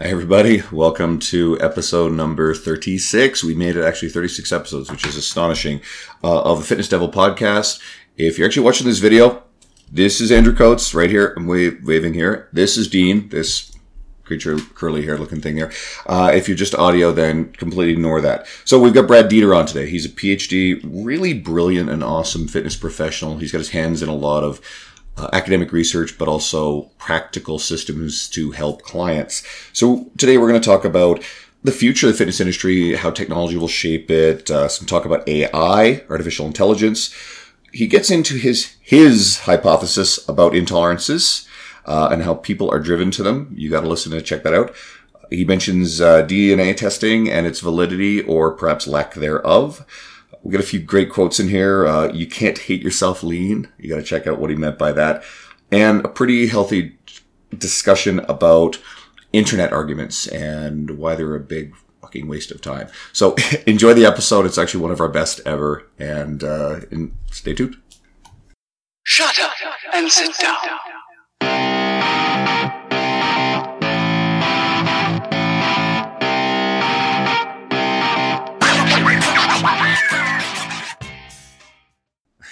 Hi, everybody. Welcome to episode number 36. We made it actually 36 episodes, which is astonishing, uh, of the Fitness Devil podcast. If you're actually watching this video, this is Andrew Coates right here. I'm waving here. This is Dean, this creature, curly hair looking thing there. Uh, if you're just audio, then completely ignore that. So we've got Brad Dieter on today. He's a PhD, really brilliant and awesome fitness professional. He's got his hands in a lot of uh, academic research, but also practical systems to help clients. So today we're going to talk about the future of the fitness industry, how technology will shape it, uh, some talk about AI, artificial intelligence. He gets into his his hypothesis about intolerances uh, and how people are driven to them. You got to listen to check that out. He mentions uh, DNA testing and its validity or perhaps lack thereof. We got a few great quotes in here. Uh, you can't hate yourself lean. You got to check out what he meant by that. And a pretty healthy discussion about internet arguments and why they're a big fucking waste of time. So enjoy the episode. It's actually one of our best ever. And, uh, and stay tuned. Shut up and sit down.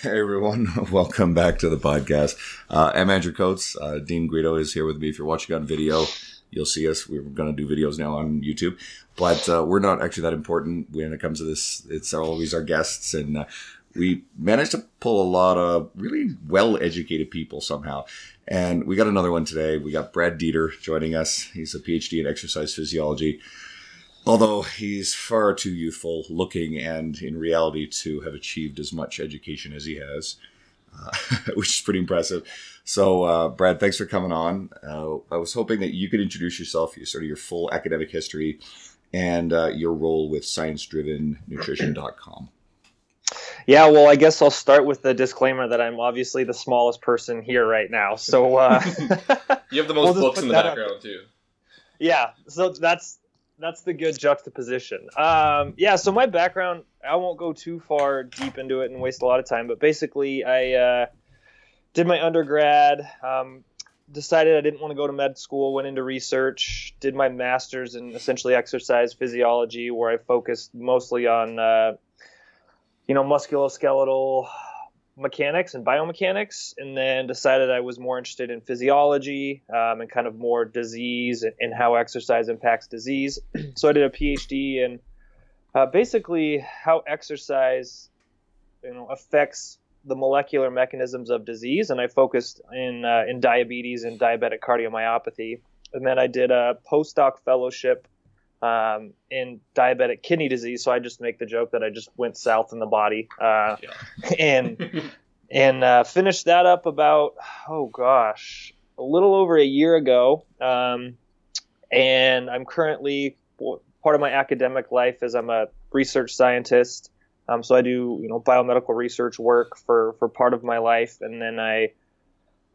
Hey everyone, welcome back to the podcast. Uh, I'm Andrew Coates. Uh, Dean Guido is here with me. If you're watching on video, you'll see us. We're going to do videos now on YouTube, but uh, we're not actually that important when it comes to this. It's always our guests, and uh, we managed to pull a lot of really well-educated people somehow. And we got another one today. We got Brad Dieter joining us. He's a PhD in exercise physiology although he's far too youthful looking and in reality to have achieved as much education as he has, uh, which is pretty impressive. So, uh, Brad, thanks for coming on. Uh, I was hoping that you could introduce yourself, sort of your full academic history, and uh, your role with sciencedrivennutrition.com. Yeah, well, I guess I'll start with the disclaimer that I'm obviously the smallest person here right now. So, uh, You have the We'll most books in the that up. background too. yeah, so that's that's the good juxtaposition. Um, yeah, so my background, I won't go too far deep into it and waste a lot of time, but basically, I uh, did my undergrad. Um, decided I didn't want to go to med school. Went into research. Did my master's in essentially exercise physiology, where I focused mostly on, uh, you know, musculoskeletal mechanics and biomechanics, and then decided I was more interested in physiology um, and kind of more disease and, and how exercise impacts disease. so I did a PhD in uh, basically how exercise, you know, affects the molecular mechanisms of disease, and I focused in uh, in diabetes and diabetic cardiomyopathy. And then I did a postdoc fellowship um, in diabetic kidney disease. So I just make the joke that I just went south in the body. Uh, and and uh, finished that up about oh gosh a little over a year ago um, and i'm currently part of my academic life is i'm a research scientist um, so i do you know biomedical research work for for part of my life and then i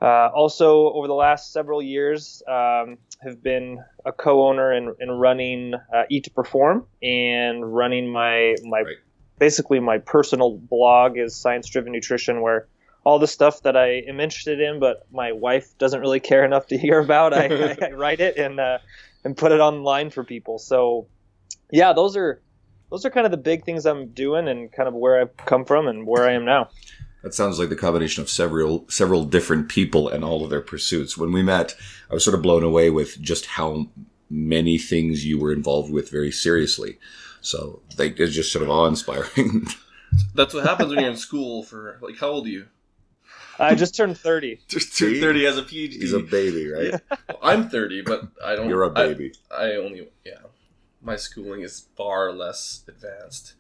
uh, also over the last several years um, have been a co-owner and, and running uh, eat to perform and running my my Right. basically my personal blog is science driven nutrition where all the stuff that I am interested in, but my wife doesn't really care enough to hear about. I, I, I write it and uh, and put it online for people. So, yeah, those are those are kind of the big things I'm doing and kind of where I've come from and where I am now. That sounds like the combination of several several different people and all of their pursuits. When we met, I was sort of blown away with just how many things you were involved with very seriously. So like, it's just sort of awe inspiring. That's what happens when you're in school for like how old are you? I just turned 30. just You're 30 as a PhD. He's a baby, right? Well, I'm 30, but I don't. You're a baby. I, only yeah. My schooling is far less advanced.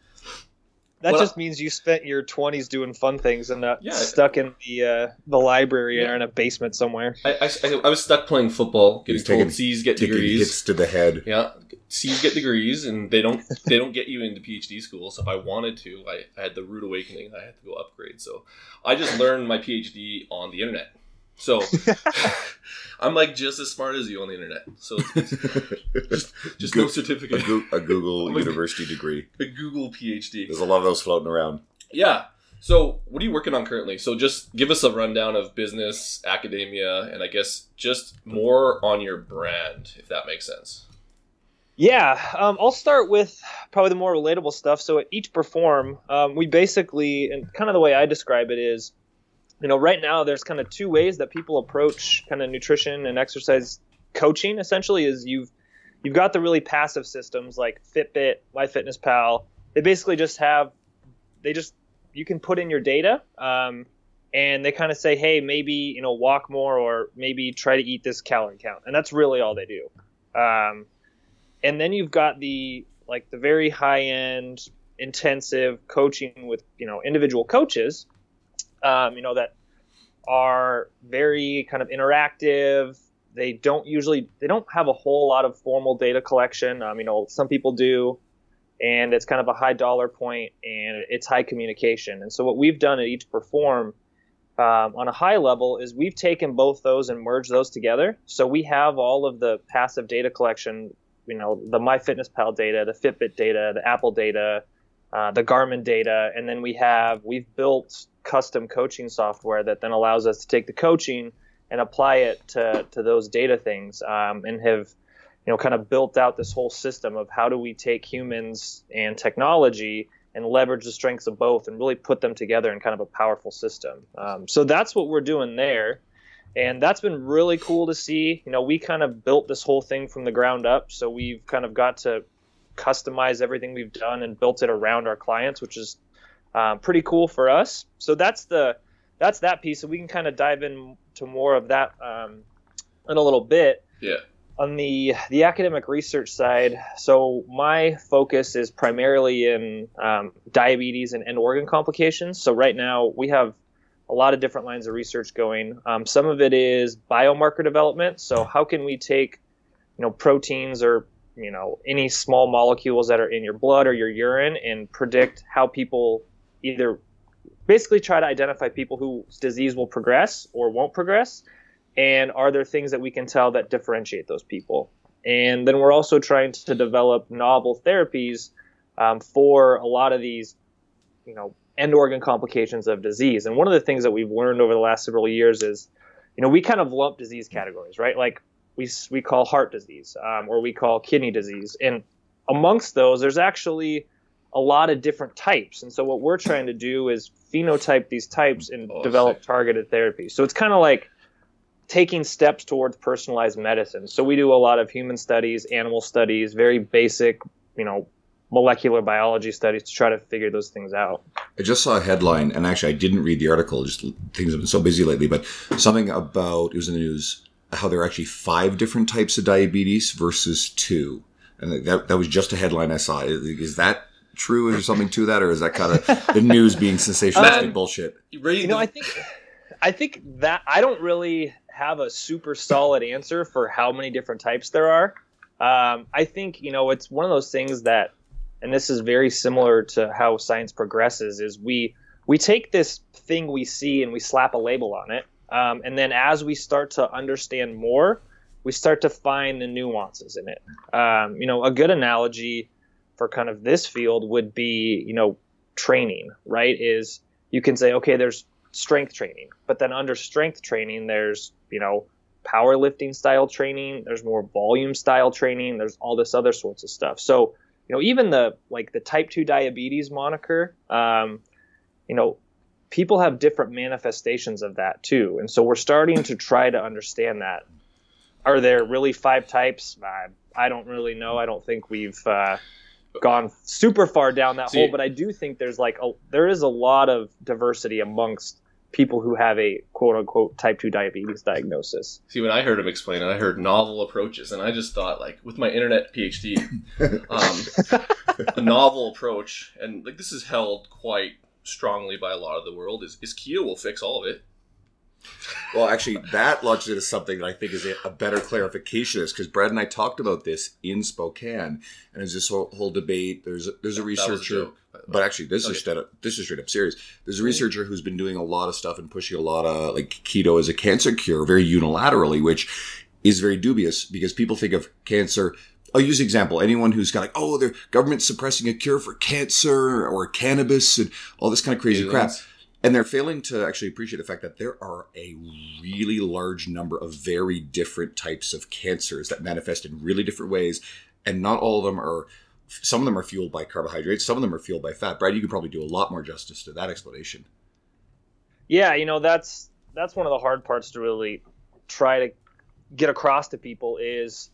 That Well- just means you spent your 20s doing fun things and not Yeah. stuck in the uh, the library Yeah. or in a basement somewhere. I, I, I was stuck playing football, getting He's told C's get degrees. hits to the head. Yeah, C's get degrees, and they don't they don't get you into PhD school. So if I wanted to, I, I had the rude awakening. I had to go upgrade. So I just learned my PhD on the internet. So I'm like just as smart as you on the internet. So it's, it's just just no Go- a, certificate. A Google I'm a- University degree. A Google PhD. There's a lot of those floating around. Yeah. So, what are you working on currently? So, just give us a rundown of business, academia, and I guess just more on your brand, if that makes sense. Yeah, um, I'll start with probably the more relatable stuff. So at eat to perform, um, we basically, and kind of the way I describe it is, you know, right now there's kind of two ways that people approach kind of nutrition and exercise coaching. Essentially, is you've you've got the really passive systems like Fitbit, MyFitnessPal. They basically just have, they just you can put in your data, um, and they kind of say, hey, maybe you know walk more or maybe try to eat this calorie count, and that's really all they do. Um, and then you've got the like the very high end intensive coaching with you know individual coaches um, you know that are very kind of interactive. They don't usually they don't have a whole lot of formal data collection. Um, you know some people do and it's kind of a high dollar point and it's high communication. And so what we've done at eat to perform um, on a high level is we've taken both those and merged those together. So we have all of the passive data collection you know the MyFitnessPal data, the Fitbit data, the Apple data, uh, the Garmin data, and then we have we've built custom coaching software that then allows us to take the coaching and apply it to to those data things, um, and have you know kind of built out this whole system of how do we take humans and technology and leverage the strengths of both and really put them together in kind of a powerful system. Um, so that's what we're doing there and that's been really cool to see. You know, we kind of built this whole thing from the ground up, so we've kind of got to customize everything we've done and built it around our clients, which is um, pretty cool for us. So that's the that's that piece. So we can kind of dive into more of that um, in a little bit. Yeah. On the the academic research side, so my focus is primarily in um, diabetes and end organ complications. So right now we have a lot of different lines of research going. Um, some of it is biomarker development. So how can we take, you know, proteins or you know any small molecules that are in your blood or your urine and predict how people either basically try to identify people whose disease will progress or won't progress and are there things that we can tell that differentiate those people and then we're also trying to develop novel therapies um, for a lot of these you know end organ complications of disease. And one of the things that we've learned over the last several years is, you know, we kind of lump disease categories, right? Like we we call heart disease um, or we call kidney disease, and amongst those, there's actually a lot of different types. And so what we're trying to do is phenotype these types and oh, develop targeted therapy. So it's kind of like taking steps towards personalized medicine. So we do a lot of human studies, animal studies, very basic, you know, molecular biology studies to try to figure those things out. I just saw a headline, and actually I didn't read the article. Just things have been so busy lately, but something about it was in the news how there are actually five different types of diabetes versus two, and that that was just a headline I saw. Is that true? Is there something to that, or is that kind of the news being sensationalistic um, bullshit? You know, I think I think that I don't really have a super solid answer for how many different types there are. Um, I think you know it's one of those things that and this is very similar to how science progresses is we we take this thing we see and we slap a label on it um, and then as we start to understand more we start to find the nuances in it um, you know a good analogy for kind of this field would be you know training right? Is you can say okay there's strength training but then under strength training there's you know powerlifting style training there's more volume style training there's all this other sorts of stuff. So you know even the like the type 2 diabetes moniker um, you know people have different manifestations of that too. And so we're starting to try to understand that. Are there really five types? I, I don't really know. I don't think we've uh, gone super far down that See, hole but i do think there's like a, there is a lot of diversity amongst people who have a quote unquote type 2 diabetes diagnosis. See, when I heard him explain it, I heard novel approaches, and I just thought, like, with my internet PhD, um, a novel approach, and like this is held quite strongly by a lot of the world, is, is keto will fix all of it. Well, actually, that launches into something that I think is a better clarification. Is because Brad and I talked about this in Spokane, and there's this whole, whole debate. There's a, there's a researcher, a but actually, this okay. is straight up, this is straight up serious. There's a researcher who's been doing a lot of stuff and pushing a lot of like keto as a cancer cure, very unilaterally, which is very dubious because people think of cancer. I'll use example. Anyone who's got like, oh, the government suppressing a cure for cancer or cannabis and all this kind of crazy crap and they're failing to actually appreciate the fact that there are a really large number of very different types of cancers that manifest in really different ways and not all of them are. Some of them are fueled by carbohydrates. Some of them are fueled by fat. Brad, you can probably do a lot more justice to that explanation. Yeah, you know that's that's one of the hard parts to really try to get across to people is,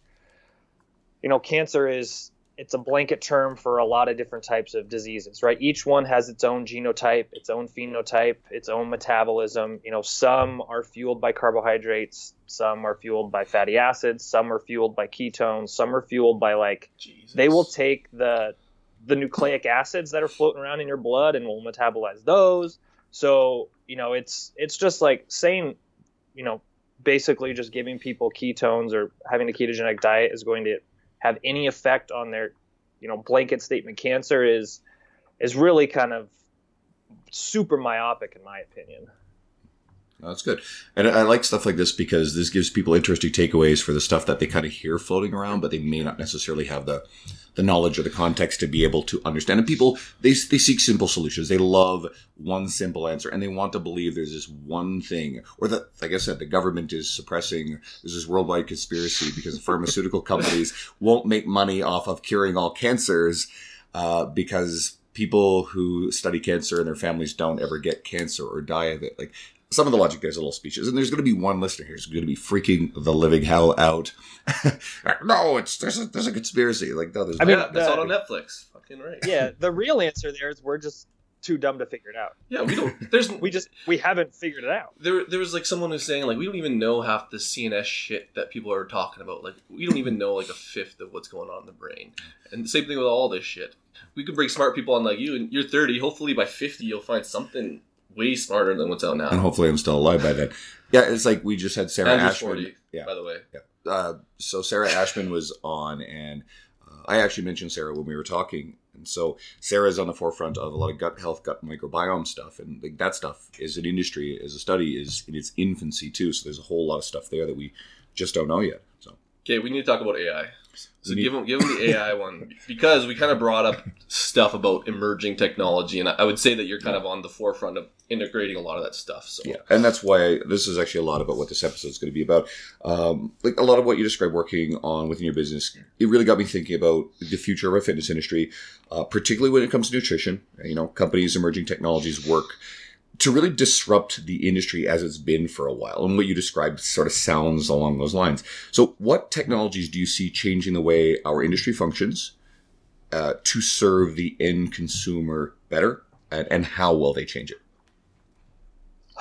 you know, cancer is it's a blanket term for a lot of different types of diseases, right? Each one has its own genotype, its own phenotype, its own metabolism. You know, some are fueled by carbohydrates, some are fueled by fatty acids, some are fueled by ketones, some are fueled by like Jesus. they will take the the nucleic acids that are floating around in your blood and will metabolize those. So, you know, it's it's just like saying, you know, basically just giving people ketones or having a ketogenic diet is going to have any effect on their, you know, blanket statement cancer is is really kind of super myopic in my opinion. That's good. And I like stuff like this because this gives people interesting takeaways for the stuff that they kind of hear floating around, but they may not necessarily have the the knowledge or the context to be able to understand. And people, they, they seek simple solutions. They love one simple answer and they want to believe there's this one thing or that, like I said, the government is suppressing, there's this worldwide conspiracy because the pharmaceutical companies won't make money off of curing all cancers, uh, because people who study cancer and their families don't ever get cancer or die of it. Like some of the logic there's a little speeches, and there's going to be one listener here who's going to be freaking the living hell out. no, it's there's a, there's a conspiracy. Like no, there's I no- mean, that's all on Netflix. Fucking right. Yeah, the real answer there is we're just too dumb to figure it out. Yeah, we don't. There's We just we haven't figured it out. there. There was like someone who's saying like we don't even know half the CNS shit that people are talking about. Like we don't even know like a fifth of what's going on in the brain. And the same thing with all this shit. We could bring smart people on like you, and you're 30. Hopefully by 50 you'll find something way smarter than what's out now. and hopefully I'm still alive by then. Yeah, it's like we just had Sarah Ashman. 40, Yeah, by the way. uh, so Sarah Ashman was on, and uh, I actually mentioned Sarah when we were talking. And so Sarah is on the forefront of a lot of gut health, gut microbiome stuff, and like that stuff is an industry, as a study, is in its infancy too. So there's a whole lot of stuff there that we just don't know yet. So Okay, we need to talk about AI. So give them give them the AI one because we kind of brought up stuff about emerging technology, and I I would say that you're kind of on the forefront of integrating a lot of that stuff. So yeah, and that's why this is actually a lot about what this episode is going to be about. Um, like a lot of what you described working on within your business, it really got me thinking about the future of our fitness industry, uh, particularly when it comes to nutrition. You know, companies, emerging technologies work to really disrupt the industry as it's been for a while. And what you described sort of sounds along those lines. So, what technologies do you see changing the way our industry functions uh, to serve the end consumer better? And, and how will they change it?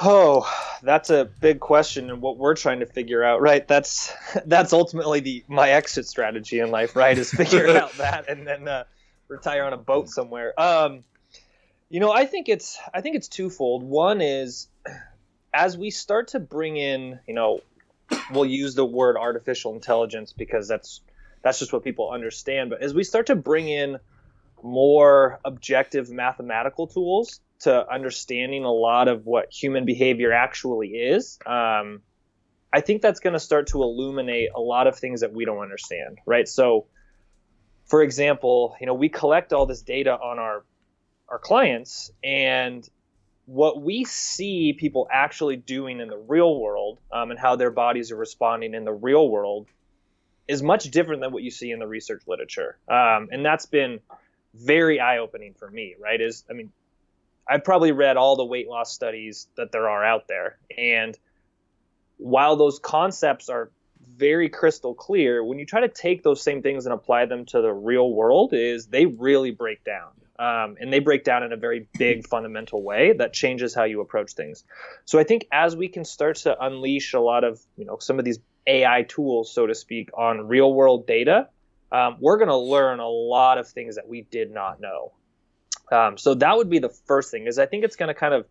Oh, that's a big question, and what we're trying to figure out, right? That's that's ultimately the my exit strategy in life, right? Is figure out that and then uh, retire on a boat somewhere. Um, you know, I think it's I think it's twofold. One is as we start to bring in, you know, we'll use the word artificial intelligence because that's that's just what people understand. But as we start to bring in more objective mathematical tools to understanding a lot of what human behavior actually is, um, I think that's going to start to illuminate a lot of things that we don't understand, right? So, for example, you know, we collect all this data on our our clients, and what we see people actually doing in the real world um, and how their bodies are responding in the real world is much different than what you see in the research literature, um, and that's been very eye opening for me. Right? Is I mean, I've probably read all the weight loss studies that there are out there. And while those concepts are very crystal clear, when you try to take those same things and apply them to the real world, is they really break down. Um, and they break down in a very big fundamental way that changes how you approach things. So I think as we can start to unleash a lot of you know some of these AI tools, so to speak, on real world data, um, we're going to learn a lot of things that we did not know. Um, so that would be the first thing is I think it's going to kind of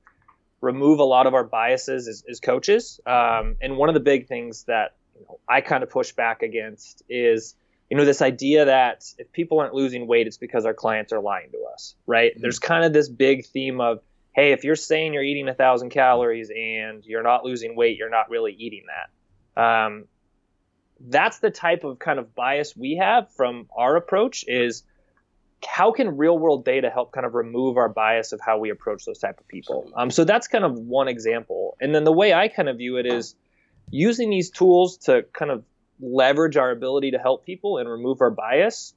remove a lot of our biases as, as coaches. Um, and one of the big things that you know, I kind of push back against is, you know, this idea that if people aren't losing weight, it's because our clients are lying to us, right? There's kind of this big theme of, hey, if you're saying you're eating a thousand calories and you're not losing weight, you're not really eating that. Um, that's the type of kind of bias we have from our approach is how can real world data help kind of remove our bias of how we approach those type of people um, so that's kind of one example and then the way i kind of view it is using these tools to kind of leverage our ability to help people and remove our bias.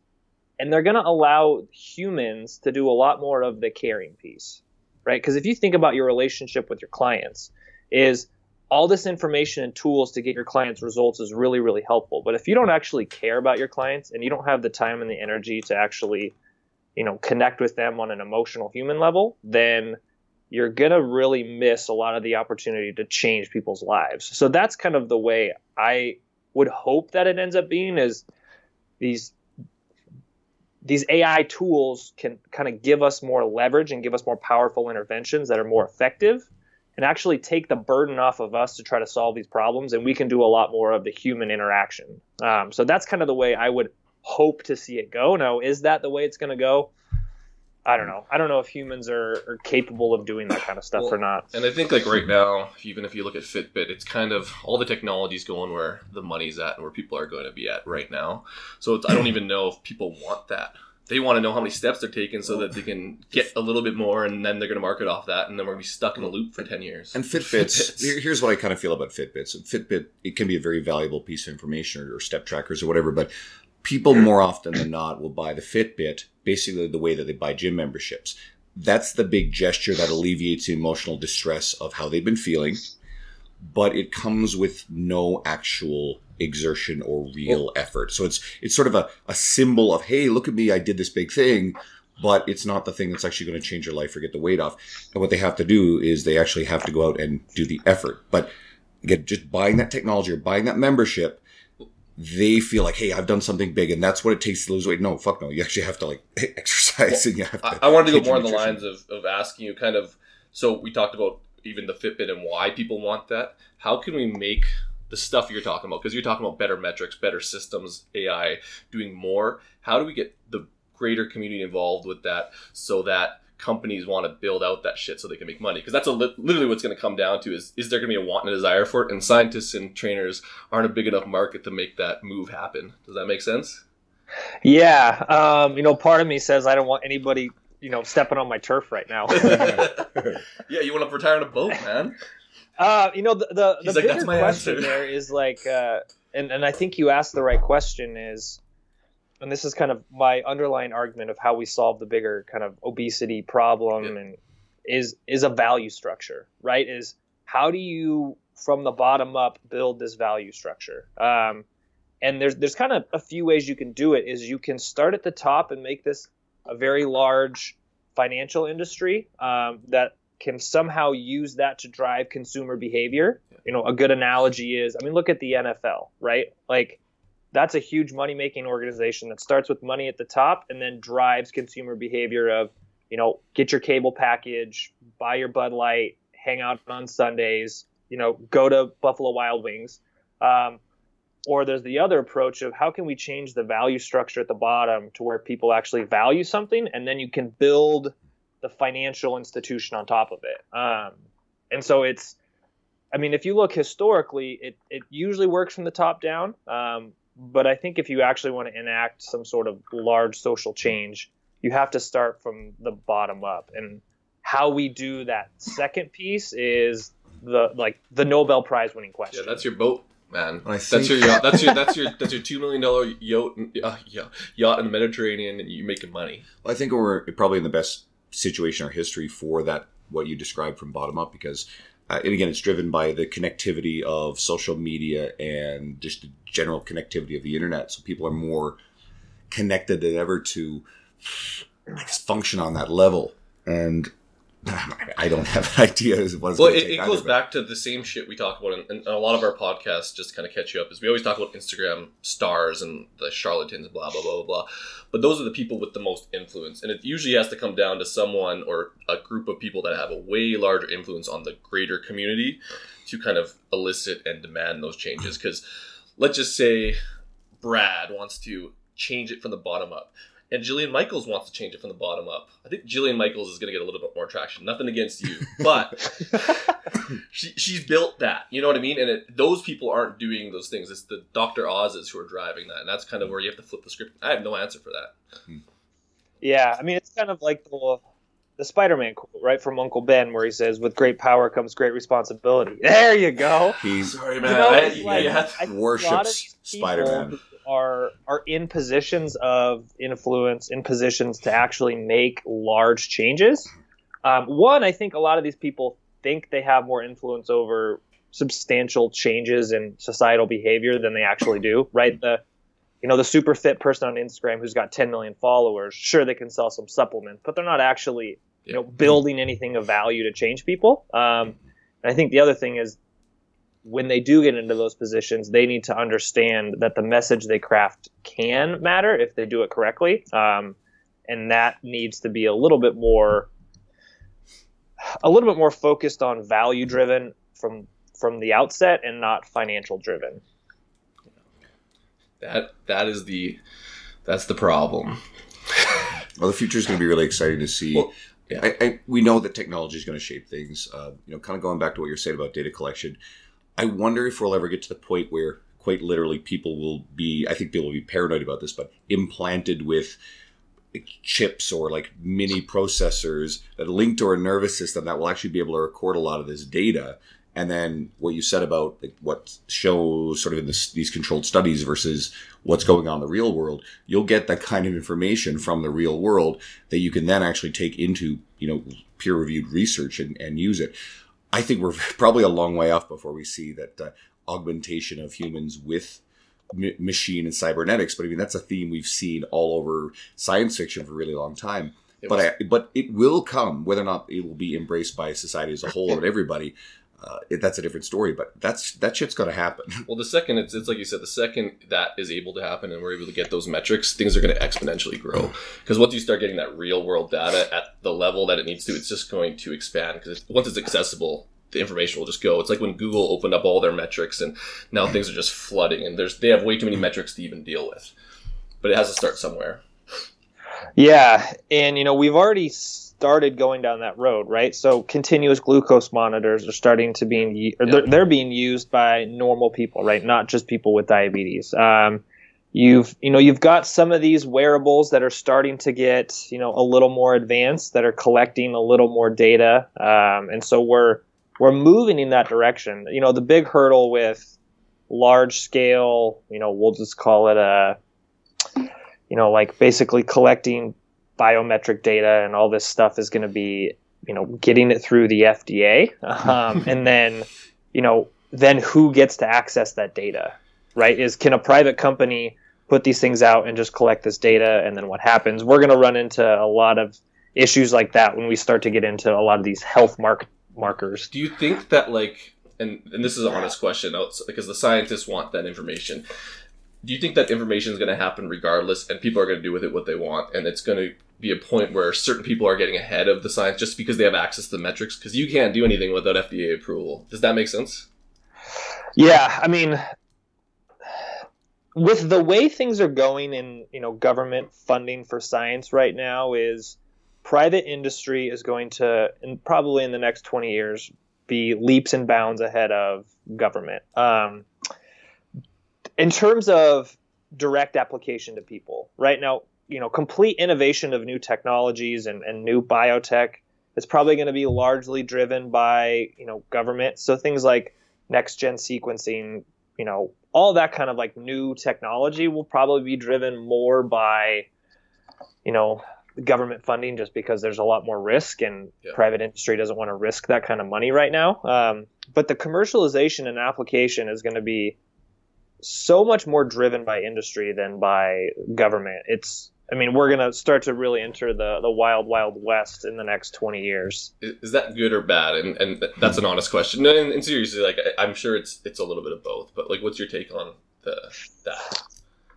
And they're going to allow humans to do a lot more of the caring piece, right? Because if you think about your relationship with your clients, is all this information and tools to get your clients results is really really helpful but if you don't actually care about your clients and you don't have the time and the energy to actually you know connect with them on an emotional human level then you're going to really miss a lot of the opportunity to change people's lives so that's kind of the way i would hope that it ends up being is these these ai tools can kind of give us more leverage and give us more powerful interventions that are more effective and actually take the burden off of us to try to solve these problems and we can do a lot more of the human interaction. Um, so that's kind of the way i would hope to see it go. Now is that the way it's going to go i don't know i don't know if humans are, are capable of doing that kind of stuff Well, or not And I think like right now, even if you look at Fitbit, it's kind of all the technology's going where the money's at and where people are going to be at right now. So it's, I don't even know if people want that. They want to know how many steps they're taking so that they can get a little bit more, and then they're going to market off that, and then we're going to be stuck in a loop for ten years. And Fitbits, here- here's what I kind of feel about Fitbits. Fitbit, it can be a very valuable piece of information or, or step trackers or whatever, but people hmm. more often than not will buy the Fitbit basically the way that they buy gym memberships. That's the big gesture that alleviates the emotional distress of how they've been feeling, but it comes with no actual exertion or real effort. So it's it's sort of a, a symbol of, hey, look at me, I did this big thing, but it's not the thing that's actually going to change your life or get the weight off. And what they have to do is they actually have to go out and do the effort. But again, just buying that technology or buying that membership, they feel like, hey, I've done something big, and that's what it takes to lose weight. No, fuck no. You actually have to like exercise, and you have to. I, I wanted to go more on the lines of, of asking you kind of so we talked about even the Fitbit and why people want that. How can we make the stuff you're talking about? Because you're talking about better metrics, better systems, AI, doing more. How do we get the greater community involved with that so that companies want to build out that shit so they can make money? Because that's a li- literally what's going to come down to is is there going to be a want and a desire for it? And scientists and trainers aren't a big enough market to make that move happen. Does that make sense? yeah um, you know part of me says i don't want anybody you know stepping on my turf right now yeah, you want to retire on a boat, man. Uh, you know, the the, the like, bigger "That's my question answer." there is like, uh, and and I think you asked the right question is, and this is kind of my underlying argument of how we solve the bigger kind of obesity problem, Yeah. and is is a value structure, right? Is how do you from the bottom up build this value structure? Um, and there's there's kind of a few ways you can do it. Is you can start at the top and make this a very large financial industry um, that can somehow use that to drive consumer behavior. You know, a good analogy is, I mean, look at the NFL, right? Like, that's a huge money making organization that starts with money at the top and then drives consumer behavior of, you know, get your cable package, buy your Bud Light, hang out on Sundays, you know, go to Buffalo Wild Wings. Um, or there's the other approach of how can we change the value structure at the bottom to where people actually value something and then you can build the financial institution on top of it. Um, and so it's, I mean, if you look historically, it, it usually works from the top down. Um, but I think if you actually want to enact some sort of large social change, you have to start from the bottom up. And how we do that second piece is the like the Nobel Prize winning question. Yeah, that's your boat, man. I that's your yacht. That's your that's your that's your two million dollar yacht uh, yacht in the Mediterranean, and you're making money. Well, I think we're probably in the best situation in our history for that, what you described from bottom up, because, uh, and again, it's driven by the connectivity of social media and just the general connectivity of the internet. So people are more connected than ever to I guess, function on that level. And I don't have an idea as what it's Well, it, it goes either, back to the same shit we talk about, and, a lot of our podcasts just kind of catch you up. Is we always talk about Instagram stars and the charlatans, blah blah blah blah blah. But those are the people with the most influence, and it usually has to come down to someone or a group of people that have a way larger influence on the greater community to kind of elicit and demand those changes. Because let's just say Brad wants to change it from the bottom up. And Jillian Michaels wants to change it from the bottom up. I think Jillian Michaels is going to get a little bit more traction. Nothing against you, but she, she's built that. You know what I mean? And it, those people aren't doing those things. It's the Dr. Oz's who are driving that, and that's kind of where you have to flip the script. I have no answer for that. Yeah, I mean it's kind of like the the Spider-Man quote, right from Uncle Ben, where he says, "With great power comes great responsibility." There you go. He's Sorry, man. You know, I- like- you had- I think a lot of worships Spider-Man. who Are are in positions of influence, in positions to actually make large changes. Um, one, I think a lot of these people think they have more influence over substantial changes in societal behavior than they actually do. Right? The you know the super fit person on Instagram who's got 10 million followers. Sure, they can sell some supplements, but they're not actually you know building anything of value to change people. Um, and I think the other thing is when they do get into those positions, they need to understand that the message they craft can matter if they do it correctly, um, and that needs to be a little bit more, a little bit more focused on value driven from from the outset and not financial driven. That that is the that's the problem. Well, the future is going to be really exciting to see. Well, yeah. I, I, we know that technology is going to shape things. Uh, you know, kind of going back to what you're saying about data collection. I wonder if we'll ever get to the point where, quite literally, people will be. I think people will be paranoid about this, but implanted with chips or like mini processors that link to our nervous system that will actually be able to record a lot of this data. And then what you said about like, what shows sort of in this, these controlled studies versus what's going on in the real world, you'll get that kind of information from the real world that you can then actually take into, you know, peer reviewed research and, and use it. I think we're probably a long way off before we see that uh, augmentation of humans with m- machine and cybernetics. But I mean, that's a theme we've seen all over science fiction for a really long time. It but was- I, but it will come, whether or not it will be embraced by society as a whole and everybody. Uh, it, that's a different story, but that's that shit's going to happen. Well, the second it's, it's like you said, the second that is able to happen and we're able to get those metrics, things are going to exponentially grow. Because once you start getting that real world data at the level that it needs to, it's just going to expand. Because once it's accessible, the information will just go. It's like when Google opened up all their metrics, and now things are just flooding, and there's they have way too many metrics to even deal with. But it has to start somewhere. Yeah, and you know we've already started going down that road, right? So continuous glucose monitors are starting to being or they're, they're being used by normal people, right? Not just people with diabetes. Um, you've you know you've got some of these wearables that are starting to get you know a little more advanced that are collecting a little more data, um, and so we're we're moving in that direction. You know the big hurdle with large scale, you know, we'll just call it a you know, like basically collecting biometric data and all this stuff is going to be, you know, getting it through the FDA. Um, and then, you know, then who gets to access that data, right? Is can a private company put these things out and just collect this data? And then what happens? We're going to run into a lot of issues like that when we start to get into a lot of these health mark markers. Do you think that like, and and this is an honest question, because the scientists want that information. Do you think that information is going to happen regardless, and people are going to do with it what they want, and it's going to be a point where certain people are getting ahead of the science just because they have access to the metrics? Because you can't do anything without FDA approval. Does that make sense? Yeah, I mean, with the way things are going in you know government funding for science right now is private industry is going to and probably in the next 20 years be leaps and bounds ahead of government um, in terms of direct application to people right? Now you know complete innovation of new technologies and, and new biotech is probably going to be largely driven by you know government. So things like next gen sequencing you know all that kind of like new technology will probably be driven more by you know government funding just because there's a lot more risk and Yeah. private industry doesn't want to risk that kind of money right now. Um, but the commercialization and application is going to be so much more driven by industry than by government it's i mean we're going to start to really enter the, the wild wild west in the next 20 years Is, that good or bad? And and that's an honest question. No, and, and seriously, like I, I'm sure it's it's a little bit of both. But like, what's your take on the that?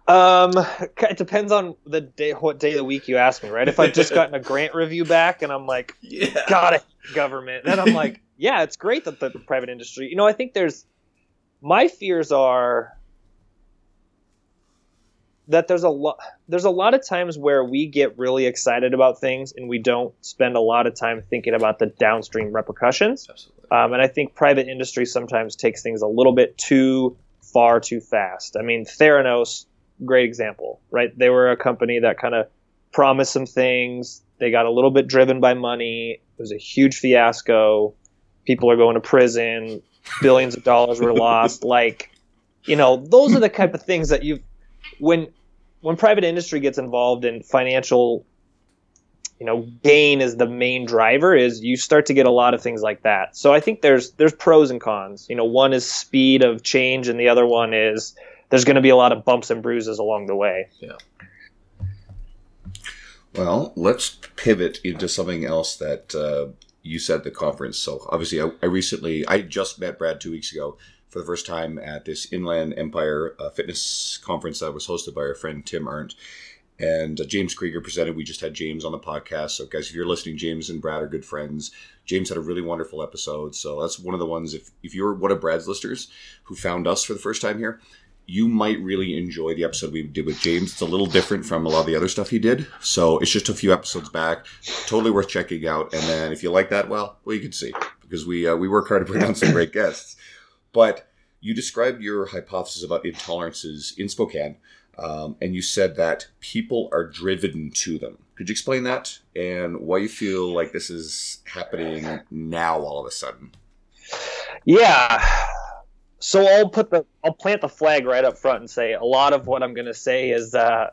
Um, it depends on the day, what day of the week you ask me, right? If I've just gotten a grant review back and I'm like, Yeah. God, I hate government, then I'm like, yeah, it's great that the private industry. You know, I think there's my fears are that there's a lot there's a lot of times where we get really excited about things and we don't spend a lot of time thinking about the downstream repercussions. Absolutely. Um, and I think private industry sometimes takes things a little bit too far too fast. I mean, Theranos, great example, right? They were a company that kind of promised some things. They got a little bit driven by money. It was a huge fiasco. People are going to prison. Billions of dollars were lost. Like, you know, those are the type of things that you, when when private industry gets involved in financial you know gain is the main driver is you start to get a lot of things like that so i think there's there's pros and cons you know one is speed of change and the other one is there's going to be a lot of bumps and bruises along the way Yeah. Well, let's pivot into something else that uh, you said at the conference. So, obviously, I, I recently, I just met Brad two weeks ago for the first time at this Inland Empire uh, fitness conference that was hosted by our friend Tim Arndt. And uh, James Krieger presented. We just had James on the podcast. So, guys, if you're listening, James and Brad are good friends. James had a really wonderful episode. So, that's one of the ones, if, if you're one of Brad's listeners who found us for the first time here, you might really enjoy the episode we did with James. It's a little different from a lot of the other stuff he did. So it's just a few episodes back. Totally worth checking out. And then if you like that, well, well, you can see because we uh, we work hard to bring on some great guests. But you described your hypothesis about intolerances in Spokane, um, and you said that people are driven to them. Could you explain that and why you feel like this is happening now all of a sudden? Yeah. So I'll put the I'll plant the flag right up front and say a lot of what I'm going to say is uh,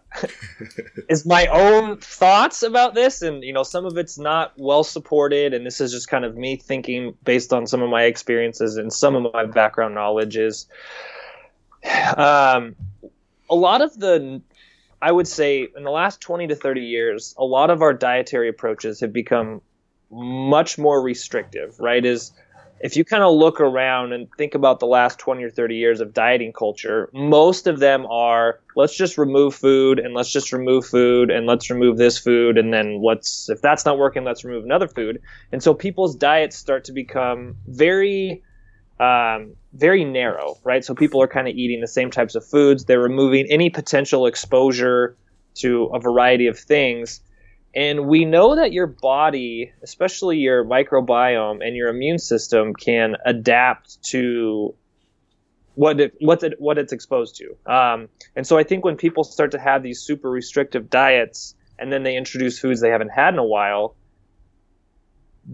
is my own thoughts about this, and you know some of it's not well supported, and this is just kind of me thinking based on some of my experiences and some of my background knowledge. Is um, a lot of the I would say in the last 20 to 30 years, a lot of our dietary approaches have become much more restrictive, right? Is if you kind of look around and think about the last 20 or 30 years of dieting culture, most of them are let's just remove food and let's just remove food and let's remove this food and then let's if that's not working, let's remove another food. And so people's diets start to become very um, very narrow, right? So people are kind of eating the same types of foods. They're removing any potential exposure to a variety of things. And we know that your body, especially your microbiome and your immune system, can adapt to what it, what it, what it's exposed to. Um, and so I think when people start to have these super restrictive diets, and then they introduce foods they haven't had in a while,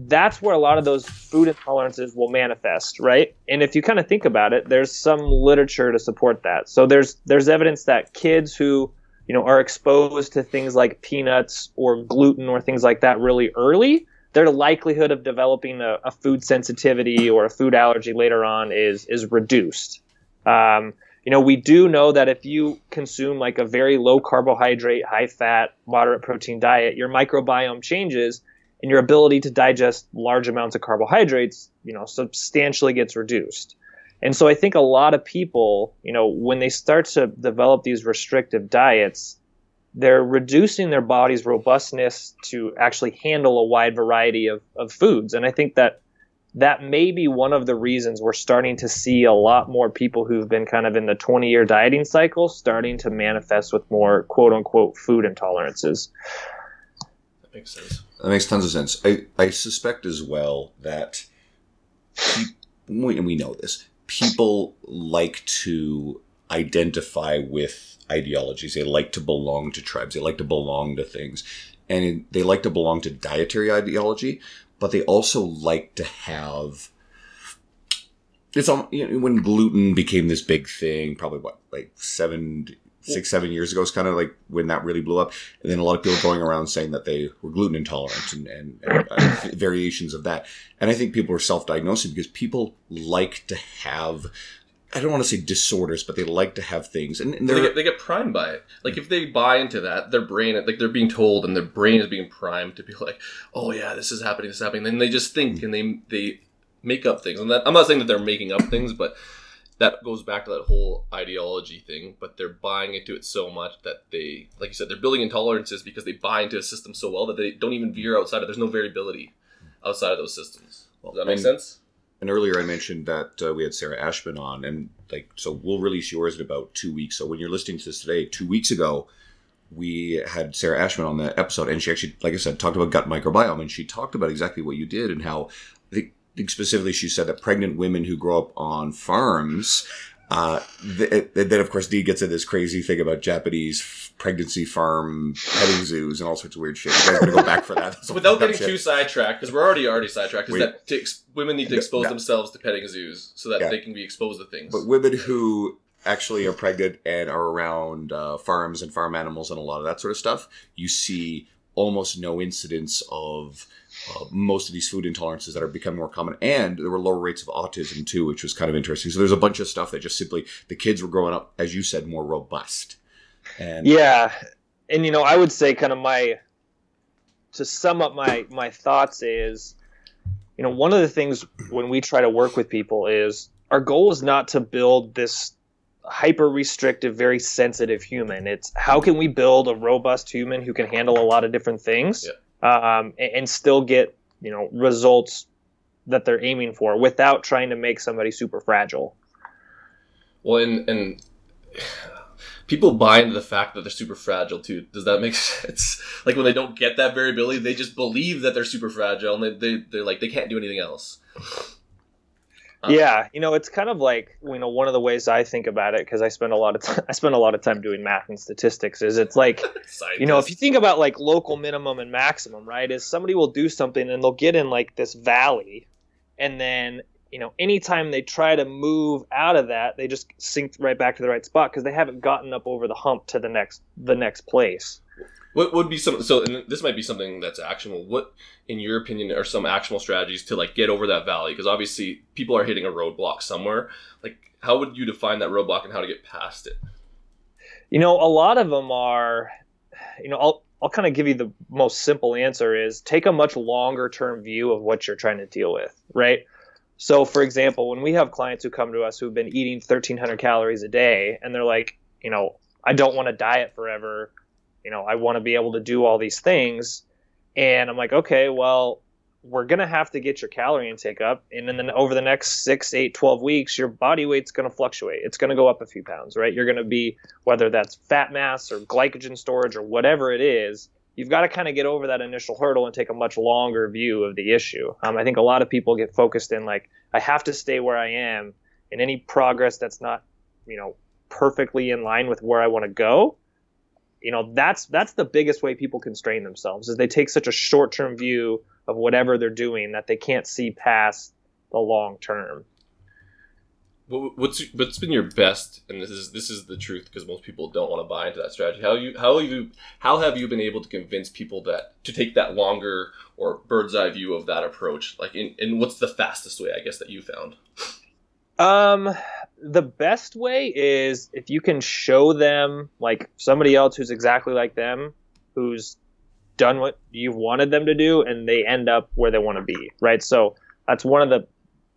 that's where a lot of those food intolerances will manifest, right? And if you kind of think about it, there's some literature to support that. So there's there's evidence that kids who you know are exposed to things like peanuts or gluten or things like that really early, their likelihood of developing a, a food sensitivity or a food allergy later on is is reduced. Um, you know, we do know that if you consume like a very low carbohydrate, high fat, moderate protein diet, your microbiome changes and your ability to digest large amounts of carbohydrates, you know, substantially gets reduced. And so I think a lot of people, you know, when they start to develop these restrictive diets, they're reducing their body's robustness to actually handle a wide variety of, of foods. And I think that that may be one of the reasons we're starting to see a lot more people who've been kind of in the 20 year dieting cycle starting to manifest with more quote unquote food intolerances. That makes sense. That makes tons of sense. I, I suspect as well that pe- we, and we know this people like to identify with ideologies. They like to belong to tribes. They like to belong to things, and they like to belong to dietary ideology. But they also like to have. It's on you know, when gluten became this big thing. Probably what like seven six, seven years ago is kind of like when that really blew up. And then a lot of people going around saying that they were gluten intolerant and, and, and uh, variations of that. And I think people are self diagnosing because people like to have, I don't want to say disorders, but they like to have things. And, and they get, they get primed by it. Like if they buy into that, their brain, like they're being told, and their brain is being primed to be like, "Oh yeah, this is happening, this is happening." Then they just think and they they make up things. And that, I'm not saying that they're making up things, but that goes back to that whole ideology thing. But they're buying into it so much that they, like you said, they're building intolerances because they buy into a system so well that they don't even veer outside of. There's no variability outside of those systems. Does that make and- sense? And earlier I mentioned that uh, we had Sarah Ashman on, and like, so we'll release yours in about two weeks. So when you're listening to this today, two weeks ago, we had Sarah Ashman on the episode, and she actually, like I said, talked about gut microbiome, and she talked about exactly what you did and how, I think, think specifically, she said that pregnant women who grow up on farms Uh, th- then of course D gets in this crazy thing about Japanese pregnancy farm petting zoos and all sorts of weird shit. You guys gonna go back for that? Without getting shit. too sidetracked, because we're already already sidetracked, is that to ex- women need to No, expose no. themselves to petting zoos so that Yeah. they can be exposed to things. But women who actually are pregnant and are around uh, farms and farm animals and a lot of that sort of stuff, you see almost no incidence of uh, most of these food intolerances that are becoming more common. And there were lower rates of autism too, which was kind of interesting. So there's a bunch of stuff that just simply the kids were growing up, as you said, more robust. And Yeah, and you know, I would say kind of my to sum up my my thoughts is, you know, one of the things when we try to work with people is our goal is not to build this hyper restrictive, very sensitive human. It's how can we build a robust human who can handle a lot of different things, um, and, and still get you know results that they're aiming for without trying to make somebody super fragile. Well, and and people buy into the fact that they're super fragile too. Does that make sense? Like when they don't get that variability, they just believe that they're super fragile, and they, they they're like they can't do anything else. Yeah you know it's kind of like you know one of the ways i think about it because i spend a lot of time i spend a lot of time doing math and statistics is it's like you know if you think about like local minimum and maximum right is somebody will do something and they'll get in like this valley and then you know anytime they try to move out of that they just sink right back to the right spot because they haven't gotten up over the hump to the next the next place What would be some? So, and this might be something that's actionable. What, in your opinion, are some actionable strategies to like get over that valley? Because obviously, people are hitting a roadblock somewhere. Like, how would you define that roadblock and how to get past it? You know, a lot of them are, you know, I'll I'll kind of give you the most simple answer is take a much longer term view of what you're trying to deal with, right? So, for example, when we have clients who come to us who've been eating 1,300 calories a day, and they're like, you know, I don't want to diet forever, you know, I want to be able to do all these things, and I'm like, okay, well, we're gonna have to get your calorie intake up, and then over the next six, eight, 12 weeks, your body weight's gonna fluctuate. It's gonna go up a few pounds, right? You're gonna be whether that's fat mass or glycogen storage or whatever it is, you've got to kind of get over that initial hurdle and take a much longer view of the issue. Um, I think a lot of people get focused in like, I have to stay where I am, and any progress that's not, you know, perfectly in line with where I want to go, you know, that's that's the biggest way people constrain themselves is they take such a short-term view of whatever they're doing that they can't see past the long term. What, what's what's been your best? And this is this is the truth because most people don't want to buy into that strategy. How you how have you how have you been able to convince people that to take that longer or bird's eye view of that approach? Like, in, and what's the fastest way? I guess that you found. Um, the best way is if you can show them like somebody else who's exactly like them, who's done what you've wanted them to do, and they end up where they want to be, right? So that's one of the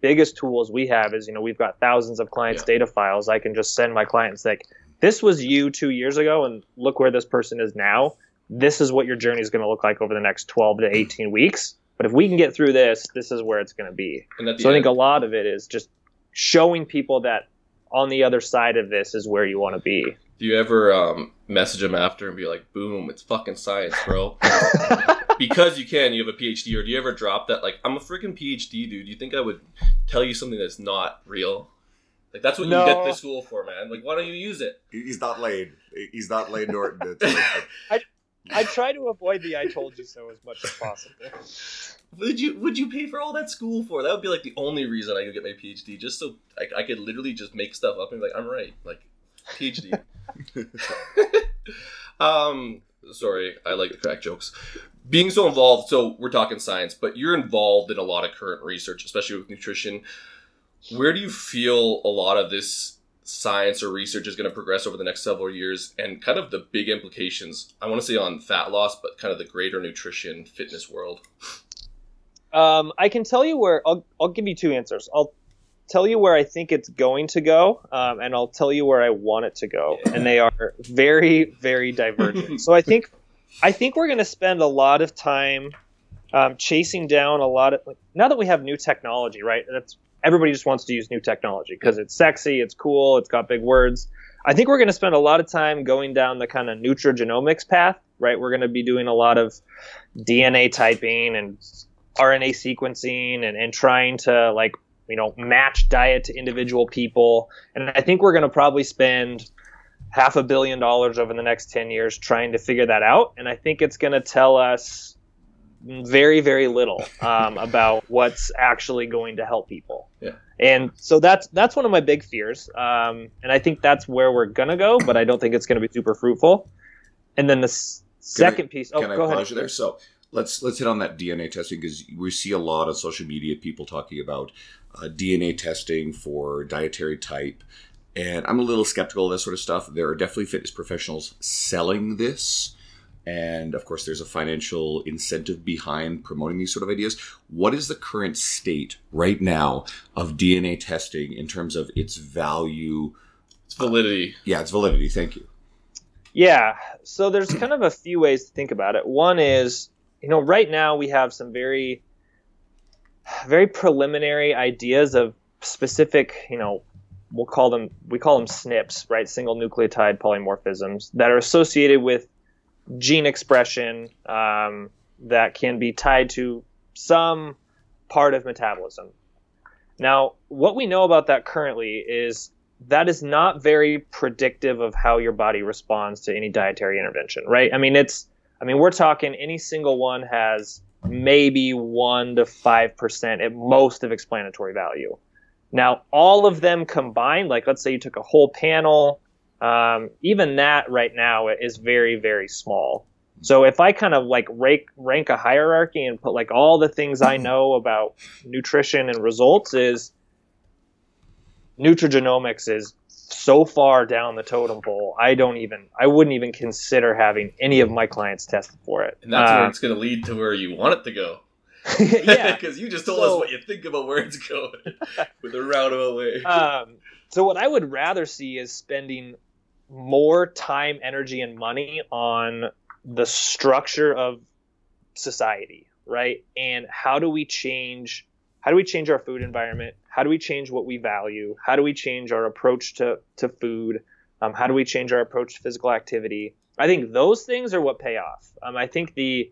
biggest tools we have is you know we've got thousands of clients' Yeah. data files. I can just send my clients like this was you two years ago, and look where this person is now. This is what your journey is going to look like over the next 12 to 18 weeks. But if we can get through this, this is where it's going to be. And at the So I think a lot of it is just showing people that on the other side of this is where you want to be. do you ever um, message them after and be like, "Boom, it's fucking science, bro"? because you can, you have a PhD, or do you ever drop that? Like, I'm a freaking PhD, dude. You think I would tell you something that's not real? Like, that's what No. you get to school for, man. Like, why don't you use it? he's not Lane. He's not Lane Norton. Like- I try to avoid the "I told you so" as much as possible. Would you would you pay for all that school for? That would be like the only reason I could get my PhD, just so I, I could literally just make stuff up and be like, I'm right, like PhD. um, sorry, I like to crack jokes. Being so involved, so we're talking science, but you're involved in a lot of current research, especially with nutrition. Where do you feel a lot of this science or research is going to progress over the next several years, and kind of the big implications? I want to say on fat loss, but kind of the greater nutrition fitness world. Um, I can tell you where I'll I'll give you two answers. I'll tell you where I think it's going to go, um, and I'll tell you where I want it to go, and they are very very divergent. so I think I think we're going to spend a lot of time um, chasing down a lot of like, now that we have new technology, right? That's everybody just wants to use new technology because it's sexy, it's cool, it's got big words. I think we're going to spend a lot of time going down the kind of nutrigenomics path, right? We're going to be doing a lot of DNA typing and RNA sequencing and, and trying to like you know match diet to individual people and i think we're going to probably spend half a billion dollars over the next 10 years trying to figure that out and i think it's going to tell us very very little um, about what's actually going to help people Yeah. and so that's that's one of my big fears um, and i think that's where we're going to go but i don't think it's going to be super fruitful and then the s- Can I- second piece oh Can I go ahead pause you there? So let's let's hit on that DNA testing because we see a lot of social media people talking about uh, DNA testing for dietary type, and I'm a little skeptical of this sort of stuff. There are definitely fitness professionals selling this. And of course, there's a financial incentive behind promoting these sort of ideas. What is the current state right now of DNA testing in terms of its value? It's validity. Uh, yeah, its validity. Thank you. Yeah. So there's kind of a few ways to think about it. One is, you know, right now we have some very, very preliminary ideas of specific, you know, we'll call them, we call them SNPs, right? Single nucleotide polymorphisms that are associated with gene expression um, that can be tied to some part of metabolism. Now, what we know about that currently is that is not very predictive of how your body responds to any dietary intervention, right? I mean, it's, I mean, we're talking any single one has maybe one to five percent at most of explanatory value. Now, all of them combined, like let's say you took a whole panel, um, even that right now is very, very small. So if I kind of like rank rank a hierarchy and put like all the things I know about nutrition and results is nutrigenomics is so far down the totem pole. I don't even I wouldn't even consider having any of my clients tested for it. And that's where Uh, it's going to lead to where you want it to go. yeah. Because you just told So- us what you think about where it's going with a roundabout way. um, so what I would rather see is spending more time, energy, and money on the structure of society, right? And how do we change? How do we change our food environment? How do we change what we value? How do we change our approach to to food? Um, how do we change our approach to physical activity? I think those things are what pay off. Um, I think the,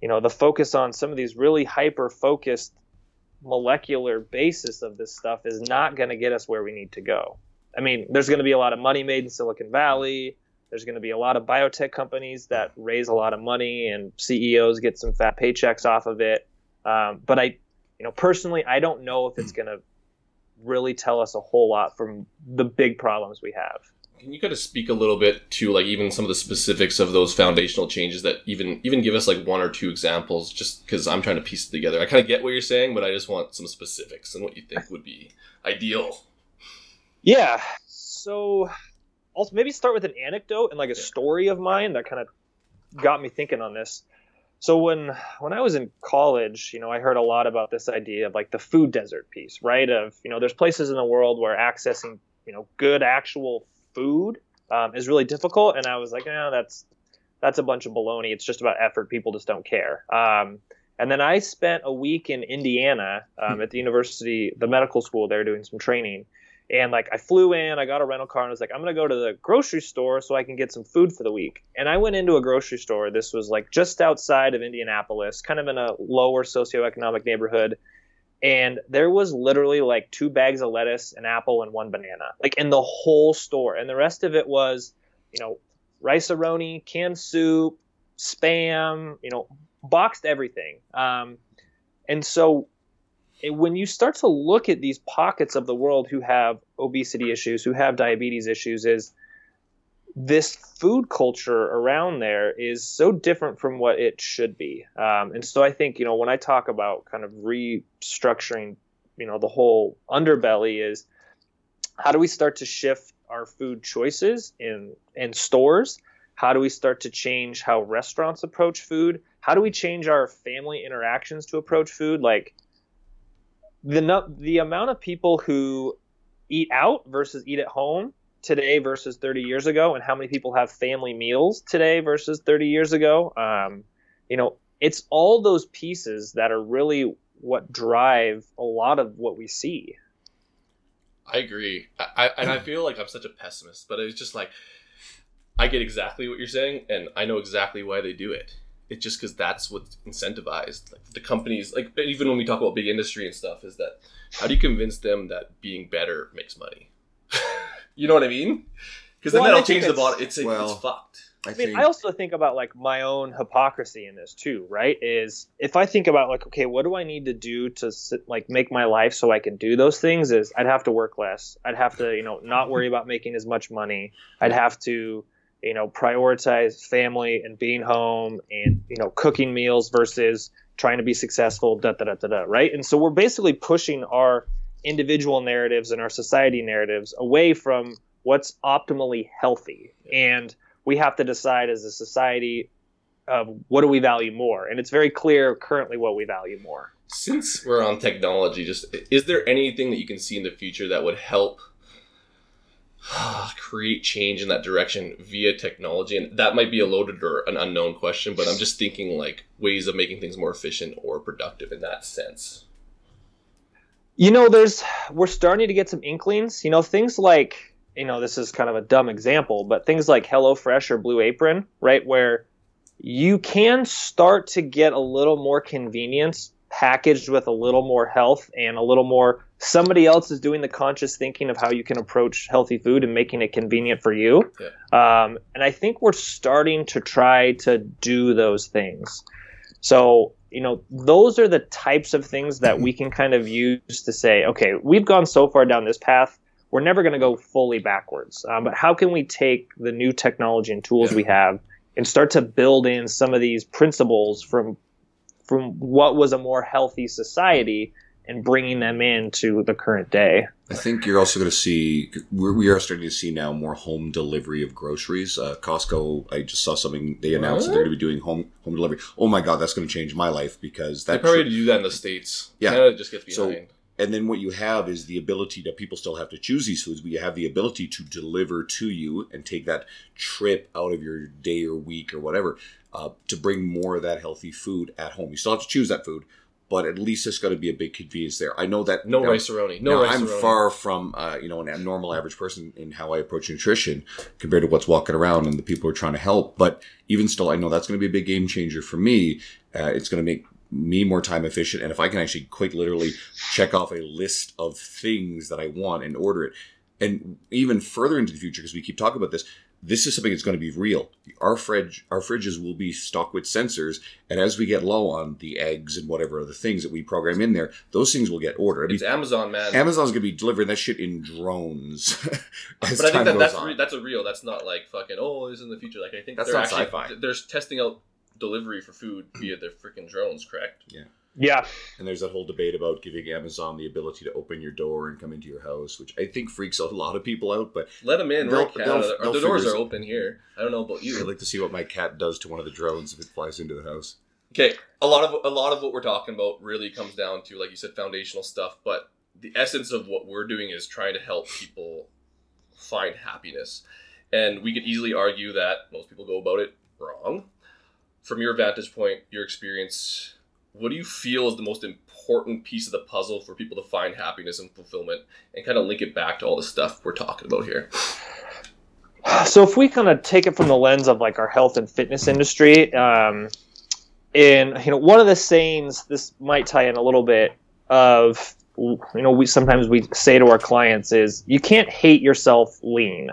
you know, the focus on some of these really hyper focused molecular basis of this stuff is not going to get us where we need to go. I mean, there's going to be a lot of money made in Silicon Valley. There's going to be a lot of biotech companies that raise a lot of money and CEOs get some fat paychecks off of it. Um, but I, you know, personally, I don't know if it's going to really tell us a whole lot from the big problems we have. Can you kind of speak a little bit to like even some of the specifics of those foundational changes that even even give us like one or two examples just because I'm trying to piece it together. I kind of get what you're saying, but I just want some specifics and what you think would be ideal. Yeah. So, also maybe start with an anecdote and like a story of mine that kind of got me thinking on this. So when when I was in college, you know, I heard a lot about this idea of like the food desert piece, right? Of you know, there's places in the world where accessing you know good actual food um, is really difficult, and I was like, no, that's that's a bunch of baloney. It's just about effort. People just don't care. Um, and then I spent a week in Indiana um, at the university, the medical school there, doing some training. And like I flew in, I got a rental car, and I was like, I'm gonna go to the grocery store so I can get some food for the week. And I went into a grocery store. This was like just outside of Indianapolis, kind of in a lower socioeconomic neighborhood. And there was literally like two bags of lettuce, an apple, and one banana, like in the whole store. And the rest of it was, you know, Rice-A-Roni, canned soup, spam, you know, boxed everything. Um, and so when you start to look at these pockets of the world who have obesity issues, who have diabetes issues, is this food culture around there is so different from what it should be. Um, and so I think, you know, when I talk about kind of restructuring, you know, the whole underbelly is how do we start to shift our food choices in in stores? How do we start to change how restaurants approach food? How do we change our family interactions to approach food? Like the the amount of people who eat out versus eat at home today versus 30 years ago, and how many people have family meals today versus 30 years ago. Um, you know, it's all those pieces that are really what drive a lot of what we see. I agree. I, and I feel like I'm such a pessimist, but it's just like I get exactly what you're saying, and I know exactly why they do it. It's just because that's what's incentivized. Like the companies, like even when we talk about big industry and stuff, is that how do you convince them that being better makes money? you know what I mean? Because then Well, I that'll change the it's- bottom. It's well, it's fucked. I I think mean, I also think about like my own hypocrisy in this too, right? Is if I think about like, okay, what do I need to do to sit, like make my life so I can do those things? Is I'd have to work less. I'd have to, you know, not worry about making as much money. I'd have to, you know, prioritize family and being home and you know cooking meals versus trying to be successful. Da da da da da. Right? And so we're basically pushing our individual narratives and our society narratives away from what's optimally healthy and we have to decide as a society of what do we value more and it's very clear currently what we value more Since we're on technology, just is there anything that you can see in the future that would help create change in that direction via technology? And that might be a loaded or an unknown question, but I'm just thinking like ways of making things more efficient or productive in that sense. you know there's we're starting to get some inklings you know things like you know this is kind of a dumb example but things like HelloFresh or Blue Apron right where you can start to get a little more convenience packaged with a little more health and a little more somebody else is doing the conscious thinking of how you can approach healthy food and making it convenient for you. Um, and i think we're starting to try to do those things. So you know those are the types of things that we can kind of use to say okay we've gone so far down this path we're never going to go fully backwards. Um, but how can we take the new technology and tools Yeah. we have and start to build in some of these principles from from what was a more healthy society and bringing them into the current day I think you're also going to see we're, we are starting to see now more home delivery of groceries. Uh, Costco, I just saw something they announced that they're going to be doing home home delivery. Oh my god, that's going to change my life because They that probably do that in the states. Yeah. Canada just gets behind. So- and then what you have is the ability that people still have to choose these foods, but you have the ability to deliver to you and take that trip out of your day or week or whatever uh, to bring more of that healthy food at home. You still have to choose that food, but at least there's to be a big convenience there. I know that no now-. No rice I'm far from uh, you know an normal average person in how I approach nutrition compared to what's walking around and the people who are trying to help. But even still, I know that's going to be a big game changer for me. Uh, it's going to make me more time efficient, and if I can actually quite literally check off a list of things that I want and order it, and even further into the future, because we keep talking about this. This is something that's going to be real. Our fridge, our fridges will be stocked with sensors, and as we get low on the eggs and whatever other things that we program in there, those things will get ordered. I mean, It's Amazon, man. Amazon's gonna be delivering that shit in drones. but I think that that's re- that's a real. That's not like fucking. Oh, this is in the future. Like I think That's they're not actually sci-fi. they're testing out delivery for food via their freaking drones. Correct? yeah and there's that whole debate about giving Amazon the ability to open your door and come into your house, which I think freaks a lot of people out. But Let them in. They'll- We're in they'll- they'll the doors are open here. I don't know about you. I'd like to see what my cat does to one of the drones if it flies into the house. Okay, a lot of a lot of what we're talking about really comes down to, like you said, foundational stuff. But the essence of what we're doing is trying to help people find happiness, and we could easily argue that most people go about it wrong. From your vantage point, your experience, what do you feel is the most important piece of the puzzle for people to find happiness and fulfillment, and kind of link it back to all the stuff we're talking about here? so if we kind of take it from the lens of like our health and fitness industry um, and you know one of the sayings this might tie in a little bit of you know we sometimes we say to our clients is you can't hate yourself lean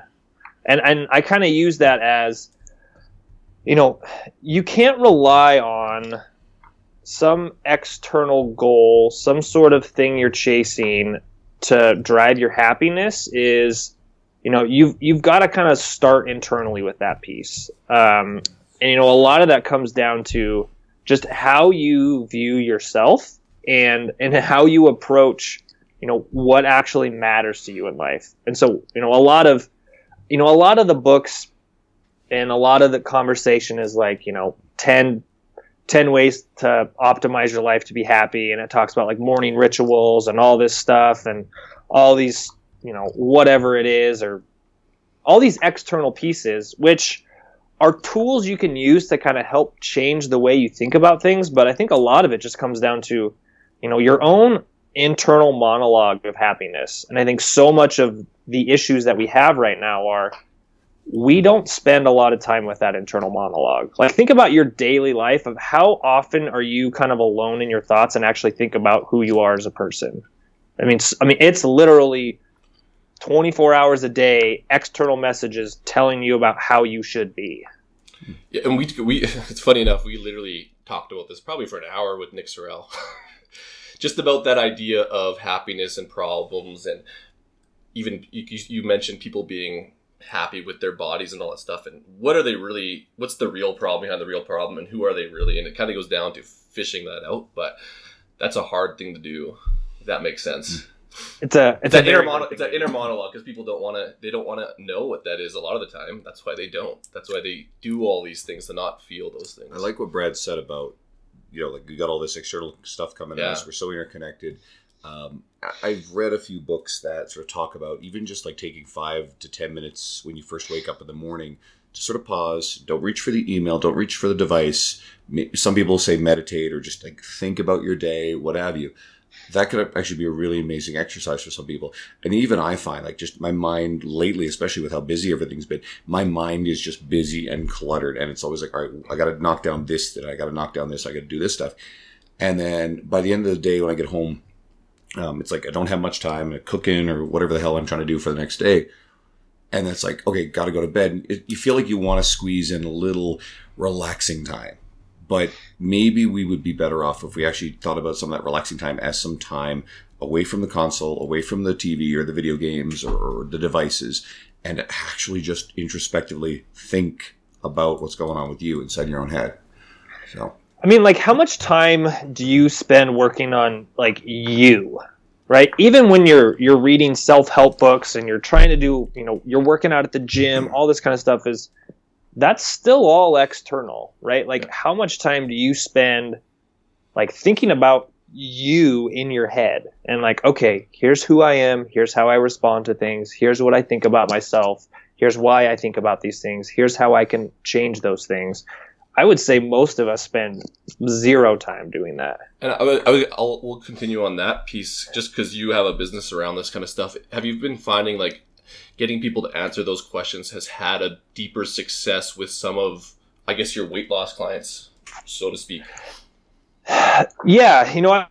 and and i kind of use that as you know you can't rely on some external goal some sort of thing you're chasing to drive your happiness is you know you've you've got to kind of start internally with that piece. Um, and you know a lot of that comes down to just how you view yourself and and how you approach you know what actually matters to you in life. And so you know a lot of you know a lot of the books and a lot of the conversation is like you know 10 10 ways to optimize your life to be happy. And it talks about like morning rituals and all this stuff and all these you know whatever it is or all these external pieces which are tools you can use to kind of help change the way you think about things. But i think a lot of it just comes down to you know your own internal monologue of happiness. And i think so much of the issues that we have right now are we don't spend a lot of time with that internal monologue. Like think about your daily life of how often are you kind of alone in your thoughts and actually think about who you are as a person. I mean, I mean, it's literally 24 hours a day, external messages telling you about how you should be. Yeah, and we we it's funny enough. We literally talked about this probably for an hour with Nick Sorrell, just about that idea of happiness and problems, and even you, you mentioned people being happy with their bodies and all that stuff and what are they really what's the real problem behind the real problem and who are they really? And it kind of goes down to fishing that out but that's a hard thing to do if that makes sense. Mm. It's a it's, it's an a inner very monologue it's an inner monologue because people don't want to they don't want to know what that is a lot of the time. That's why they don't. That's why they do all these things to not feel those things. I like what Brad said about, you know, like we got all this external stuff coming at us. We're so interconnected. Um, I've read a few books that sort of talk about even just like taking five to 10 minutes when you first wake up in the morning to sort of pause. Don't reach for the email. Don't reach for the device. Some people say meditate or just like think about your day, what have you. That could actually be a really amazing exercise for some people. And even I find like just my mind lately, especially with how busy everything's been, my mind is just busy and cluttered. And it's always like, all right, I got to knock down this, that I got to knock down this, I got to do this stuff. And then by the end of the day, when I get home, um, it's like I don't have much time to cook in or whatever the hell I'm trying to do for the next day. And it's like, okay, got to go to bed. It, you feel like you want to squeeze in a little relaxing time. But maybe we would be better off if we actually thought about some of that relaxing time as some time away from the console, away from the TV or the video games or, or the devices, and actually just introspectively think about what's going on with you inside your own head. So, I mean, like, how much time do you spend working on like you, right? Even when you're you're reading self help books and you're trying to do, you know, you're working out at the gym, all this kind of stuff is that's still all external, right? Like, how much time do you spend like thinking about you in your head and like, okay, here's who I am, here's how I respond to things, here's what I think about myself, here's why I think about these things, here's how I can change those things. I would say most of us spend zero time doing that. And I would, I would, I'll, we'll continue on that piece just because you have a business around this kind of stuff. Have you been finding like getting people to answer those questions has had a deeper success with some of, I guess, your weight loss clients, so to speak? Yeah, you know what?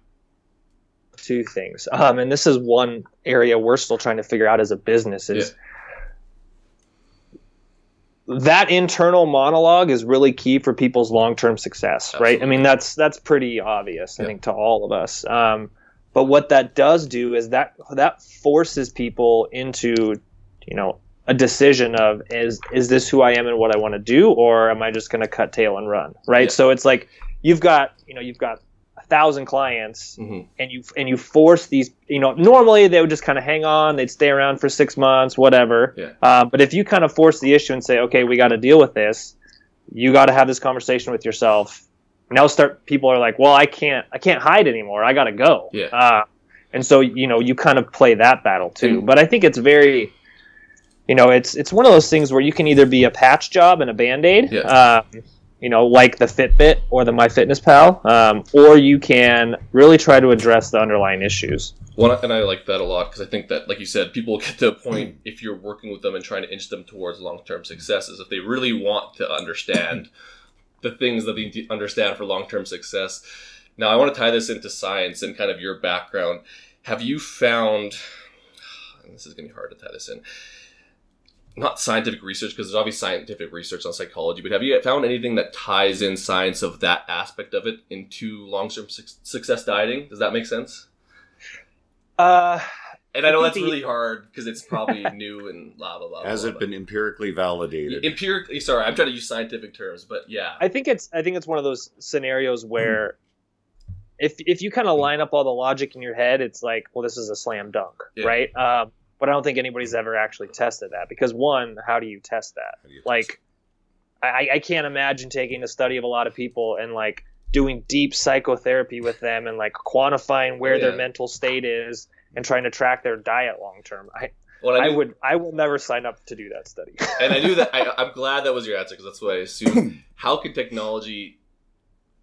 Two things, um, and this is one area we're still trying to figure out as a business is that internal monologue is really key for people's long-term success, right? I mean, that's that's pretty obvious, I Yeah. think, to all of us. Um, but what that does do is that that forces people into, you know, a decision of is is this who I am and what I want to do, or am I just going to cut tail and run, right? Yeah. So it's like you've got, you know, you've got thousand clients, hmm and you and you force these you know normally they would just kind of hang on they'd stay around for six months whatever Yeah. uh, but if you kind of force the issue and say okay we got to deal with this you got to have this conversation with yourself now start people are like well i can't i can't hide anymore i gotta go Yeah. uh, and so you know you kind of play that battle too And- but i think it's very you know it's it's one of those things where you can either be a patch job and a band-aid Yeah. um, you know like the fitbit or the myfitnesspal um, or you can really try to address the underlying issues One, and I like that a lot because I think that, like you said, people get to a point if you're working with them and trying to inch them towards long-term successes. If they really want to understand the things that they need to understand for long-term success. Now, I want to tie this into science and kind of your background. Have you found? And this is going to be hard to tie this in. Not scientific research because there's obviously scientific research on psychology, but have you found anything that ties in science of that aspect of it into long-term suc- success dieting? Does that make sense? uh, And I know that's the- really hard because it's probably new and blah blah blah. has blah, it blah. been empirically validated? empirically? Sorry, I'm trying to use scientific terms, but yeah, I think it's I think it's one of those scenarios where if if you kind of line up all the logic in your head, it's like, well, this is a slam dunk, Yeah. right? Um, but I don't think anybody's ever actually tested that because one, how do you test that? You Like, I, I can't imagine taking a study of a lot of people and like doing deep psychotherapy with them and like quantifying where yeah. their mental state is and trying to track their diet long term. I, well, I knew- would I will never sign up to do that study. and I knew that. I, I'm glad that was your answer because that's what I assumed. How can technology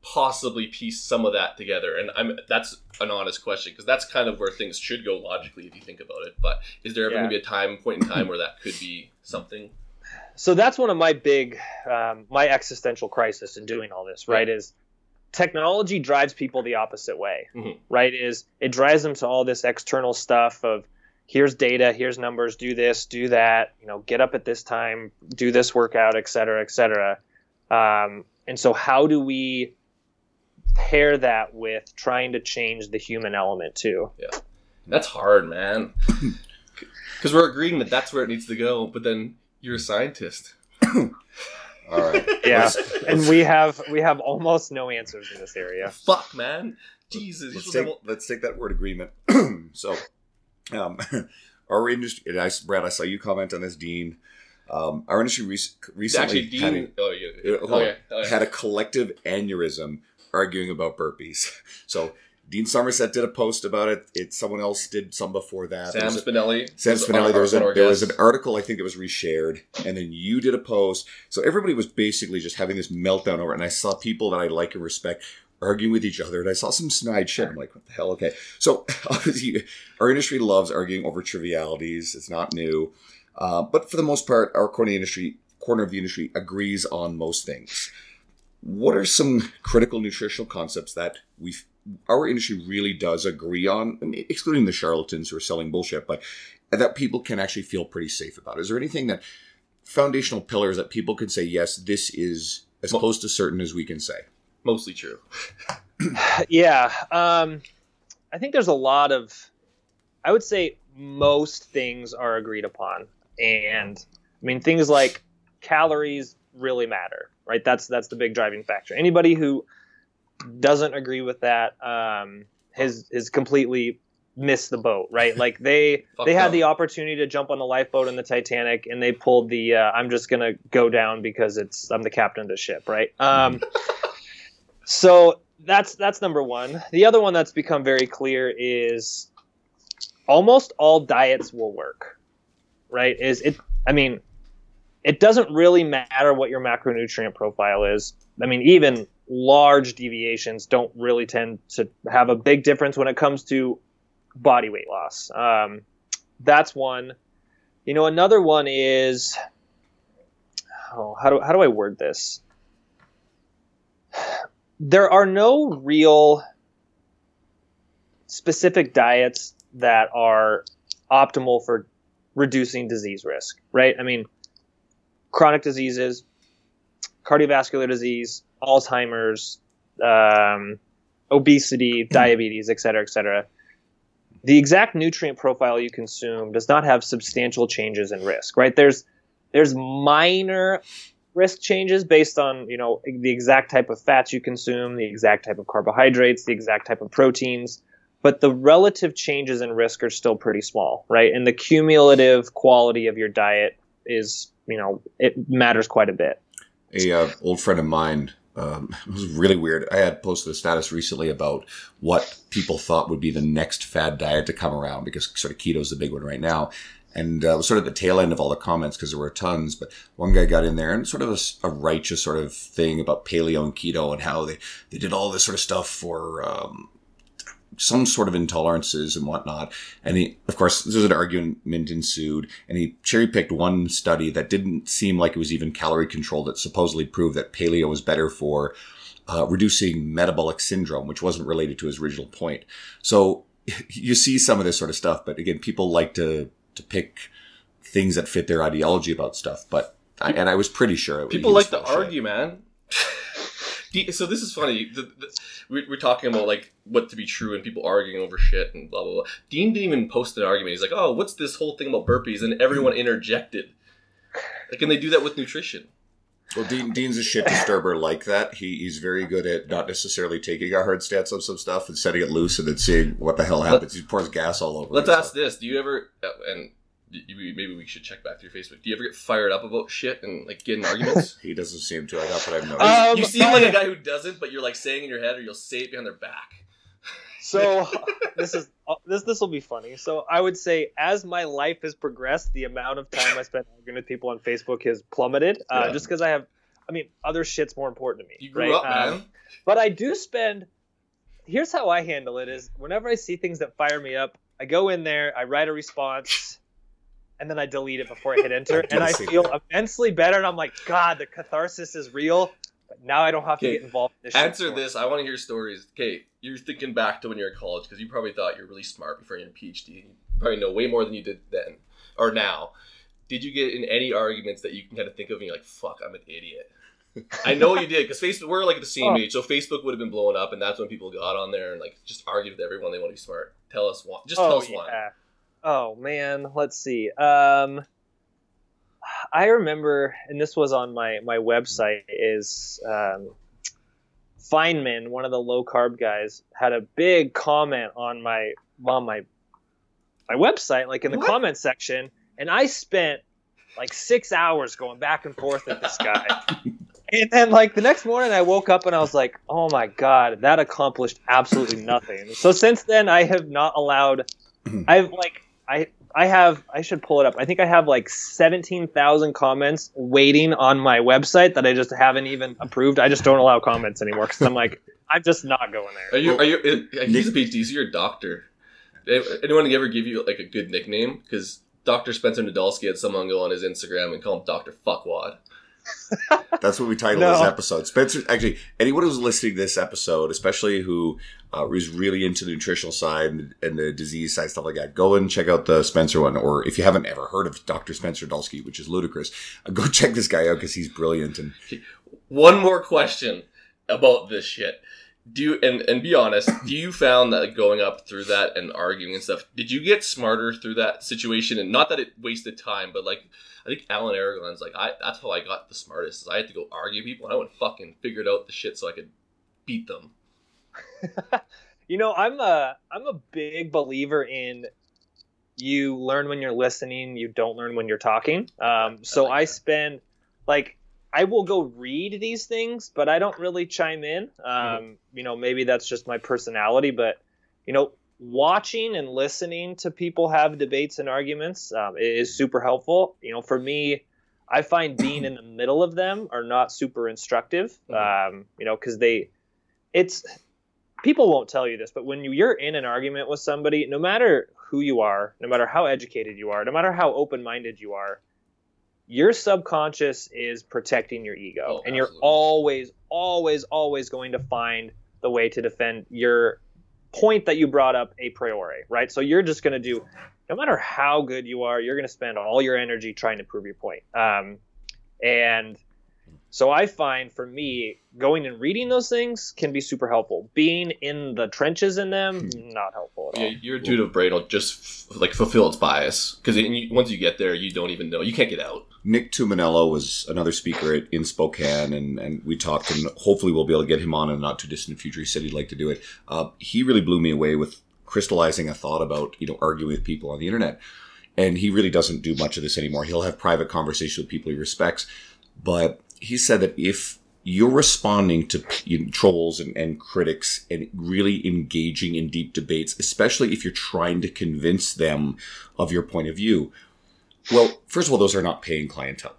possibly piece some of that together? And I'm that's an honest question because that's kind of where things should go logically if you think about it. But is there ever Yeah. going to be a time point in time where that could be something? so that's one of my big um, my existential crisis in doing all this right is technology drives people the opposite way Mhm. right is it drives them to all this external stuff of here's data here's numbers do this do that you know get up at this time do this workout et cetera et cetera um, and so how do we pair that with trying to change the human element too Yeah, That's hard, man. Because we're agreeing that that's where it needs to go, but then you're a scientist. All right. yeah Let's- and we have we have almost no answers in this area Fuck, man. Jesus. let's take, should let's take that word agreement. so, um, our industry, and I, Brad, I saw you comment on this, Dean. Um, our industry rec- recently Actually, had, Dean. Oh, yeah. a, Oh, hold yeah. Oh, yeah. had a collective aneurysm arguing about burpees. So, Dean Somerset did a post about it. It someone else did some before that. Sam Spinelli. Sam Spinelli. There was, a, one of our there was an article. I think it was reshared, and then you did a post. So everybody was basically just having this meltdown over it. And I saw people that I like and respect arguing with each other, and I saw some snide shit. I'm like, what the hell? Okay, so obviously our industry loves arguing over trivialities. It's not new, uh, but for the most part, our corner industry corner of the industry agrees on most things. What are some critical nutritional concepts that we our industry really does agree on, I mean, excluding the charlatans who are selling bullshit, but that people can actually feel pretty safe about? Is there anything that foundational pillars that people can say, yes, this is as Well- close to certain as we can say? Mostly true. yeah um i think there's a lot of i would say most things are agreed upon and i mean things like calories really matter right that's that's the big driving factor anybody who doesn't agree with that um has has completely missed the boat right like they they had them. the opportunity to jump on the lifeboat in the titanic and they pulled the uh, i'm just gonna go down because it's i'm the captain of the ship right um so that's that's number one. The other one that's become very clear is almost all diets will work. Right? Is it I mean, it doesn't really matter what your macronutrient profile is. I mean, even large deviations don't really tend to have a big difference when it comes to body weight loss. Um, that's one. You know, another one is oh, how do how do I word this? there are no real specific diets that are optimal for reducing disease risk, right? I mean, chronic diseases, cardiovascular disease, Alzheimer's, um, obesity, diabetes, et cetera, et cetera. The exact nutrient profile you consume does not have substantial changes in risk, right? There's there's minor risk changes based on you know the exact type of fats you consume, the exact type of carbohydrates, the exact type of proteins, but the relative changes in risk are still pretty small, right? And the cumulative quality of your diet is you know it matters quite a bit. a uh, old friend of mine. Um, it was really weird. I had posted a status recently about what people thought would be the next fad diet to come around because sort of keto is the big one right now. And uh, was sort of the tail end of all the comments because there were tons. But one guy got in there and sort of a righteous sort of thing about paleo and keto and how they, they did all this sort of stuff for um, some sort of intolerances and whatnot. And he, of course, there's an argument ensued, and he cherry picked one study that didn't seem like it was even calorie controlled that supposedly proved that paleo was better for uh, reducing metabolic syndrome, which wasn't related to his original point. So you see some of this sort of stuff, but again, people like to to pick things that fit their ideology about stuff. But I, and I was pretty sure it, People like to argue, man. De- so this is funny. The, the, we- we're talking about like what to be true and people arguing over shit and blah blah blah. Dean didn't even post an argument. He's like, "Oh, what's this whole thing about burpees?" And everyone interjected. Like, and they do that with nutrition. Well, Dean, Dean's a shit disturber like that. He, he's very good at not necessarily taking a hard stance on some stuff and setting it loose and then seeing what the hell happens. He pours gas all over. Let's ask this: Do you ever? uh, And you- you- maybe we should check back through Facebook. Do you ever get fired up about shit and like get in arguments? He doesn't seem to. I got what I've noticed. Um, you seem like a guy who doesn't, but you're like saying in your head, or you'll say it behind their back. So this is uh, this this will be funny. So I would say as my life has progressed, the amount of time I spend arguing with people on Facebook has plummeted. Uh, Yeah. Just because I have, I mean, other shit's more important to me. You grew right? up, man. Um, but I do spend. Here's how I handle it: is whenever I see things that fire me up, I go in there, I write a response, and then I delete it before I hit enter, and I feel immensely better. And I'm like, God, the catharsis is real. But now I don't have to Okay, get involved. In this Answer anymore. this. I want to hear stories. Okay, you're thinking back to when you were in college because you probably thought you were really smart before you had a PhD. You probably know way more than you did then or now. Did you get in any arguments that you can kind of think of and you're like, fuck, I'm an idiot? I know you did because Facebook, we're like at the same Oh. age, so Facebook would have been blowing up, and that's when people got on there and like just argued with everyone they want to be smart. Tell us one. Just oh, tell Oh, us one. Oh man, let's see. Um, I remember, and this was on my my website. Is um, Feinman, one of the low carb guys, had a big comment on my on my my website, like in the What? comment section, and I spent like six hours going back and forth with this guy. And then, like the next morning, I woke up and I was like, "Oh my god, that accomplished absolutely nothing." So since then, I have not allowed. I've like I I have I should pull it up. I think I have like seventeen thousand comments waiting on my website that I just haven't even approved. I just don't allow comments anymore because I'm like I'm just not going there. Are you? Are you? He's a PhD. So you're a doctor. Anyone ever give you like a good nickname? Because Dr. Spencer Nadolsky had someone go on his Instagram and call him Dr. Fuckwad. That's what we titled No. this episode. Spencer, actually, anyone who's listening to this episode, especially who uh, is really into the nutritional side and, and the disease side, stuff like that, go and check out the Spencer one. Or if you haven't ever heard of Dr. Spencer Nadolsky, which is ludicrous, uh, go check this guy out because he's brilliant. And One more question about this shit. Do you and and be honest? Do you found that going up through that and arguing and stuff? Did you get smarter through that situation? And not that it wasted time, but like I think Alan Aragon's like I. That's how I got the smartest. Is I had to go argue people, and I went fucking figured out the shit so I could beat them. You know, I'm a I'm a big believer in you learn when you're listening, you don't learn when you're talking. Um, so like I spend like I will go read these things, but I don't really chime in. Um, Mm-hmm. You know, maybe that's just my personality, but you know, watching and listening to people have debates and arguments um, is super helpful. You know, for me, I find being in the middle of them are not super instructive. Mhm. Um, you know, because they, it's people won't tell you this, but when you, you're in an argument with somebody, no matter who you are, no matter how educated you are, no matter how open-minded you are, your subconscious is protecting your ego, Oh, and you're absolutely. always, always, always going to find the way to defend your point that you brought up a priori, right? So you're just going to do, no matter how good you are, you're going to spend all your energy trying to prove your point. Um, and so I find for me, going and reading those things can be super helpful. Being in the trenches in them, not helpful at all. Yeah, your intuitive brain will just f- like fulfill its bias because once you get there, you don't even know you can't get out. Nick Tuminello was another speaker at, in Spokane, and, and we talked, and hopefully we'll be able to get him on in a not too distant future. He said he'd like to do it. Uh, he really blew me away with crystallizing a thought about you know arguing with people on the internet, and he really doesn't do much of this anymore. He'll have private conversations with people he respects, but he said that if you're responding to you know, trolls and, and critics and really engaging in deep debates, especially if you're trying to convince them of your point of view. Well, first of all, those are not paying clientele.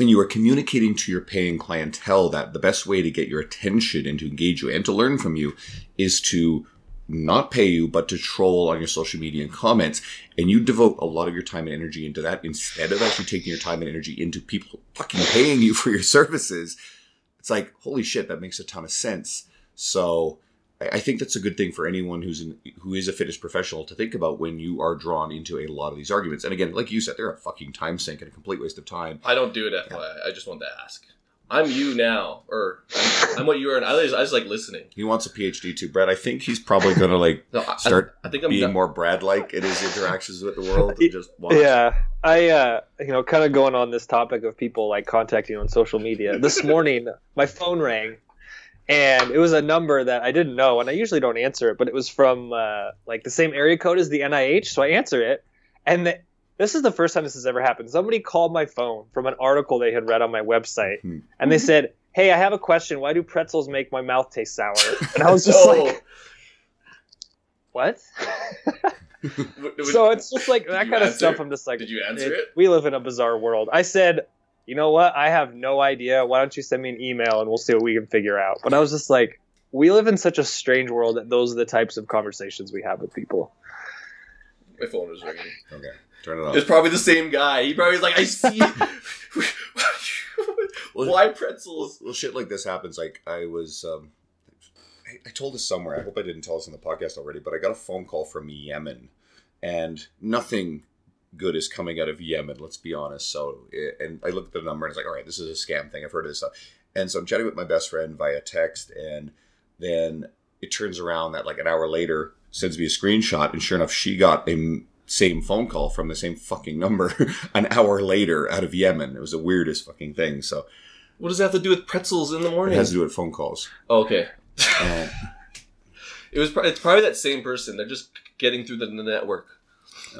And you are communicating to your paying clientele that the best way to get your attention and to engage you and to learn from you is to not pay you, but to troll on your social media and comments. And you devote a lot of your time and energy into that instead of actually taking your time and energy into people fucking paying you for your services. It's like, holy shit, that makes a ton of sense. So I think that's a good thing for anyone who's in, who is a fitness professional to think about when you are drawn into a lot of these arguments. And again, like you said, they're a fucking time sink and a complete waste of time. I don't do it FYI. I just wanted to ask. I'm you now, or I'm, I'm what you are, and I just, I just like listening. He wants a PhD too, Brad. I think he's probably going to like No, I, Start I, I think I'm being done. more Brad-like in his interactions with the world. and Just watch. Yeah, I uh, you know, kind of going on this topic of people like contacting you on social media. This morning, my phone rang, and it was a number that I didn't know, and I usually don't answer it, but it was from uh, like the same area code as the NIH, so I answer it, and the, this is the first time this has ever happened. Somebody called my phone from an article they had read on my website, Hmm. and they said, "Hey, I have a question. Why do pretzels make my mouth taste sour?" And I was just No. like, "What?" W- w- so it's just like that you kind of answer? stuff. I'm just like, Did you answer it? We live in a bizarre world. I said, you know what? I have no idea. Why don't you send me an email and we'll see what we can figure out. But I was just like, we live in such a strange world that those are the types of conversations we have with people. My phone was ringing. Okay, turn it off. It's probably the same guy. He probably was like, I see. Why pretzels? Well, shit like this happens. Like I was, um, I, I told this somewhere. I hope I didn't tell this in the podcast already, but I got a phone call from Yemen, and nothing good is coming out of Yemen. Let's be honest. So, eh, and I looked at the number and it's like, all right, this is a scam thing. I've heard of this stuff. And so I'm chatting with my best friend via text, and then it turns around that like an hour later sends me a screenshot, and sure enough, she got a same phone call from the same fucking number an hour later out of Yemen. It was the weirdest fucking thing. So What does that have to do with pretzels in the morning? it has to do with phone calls. Oh, okay. Um, It was. It's probably that same person. They're just getting through the, the network.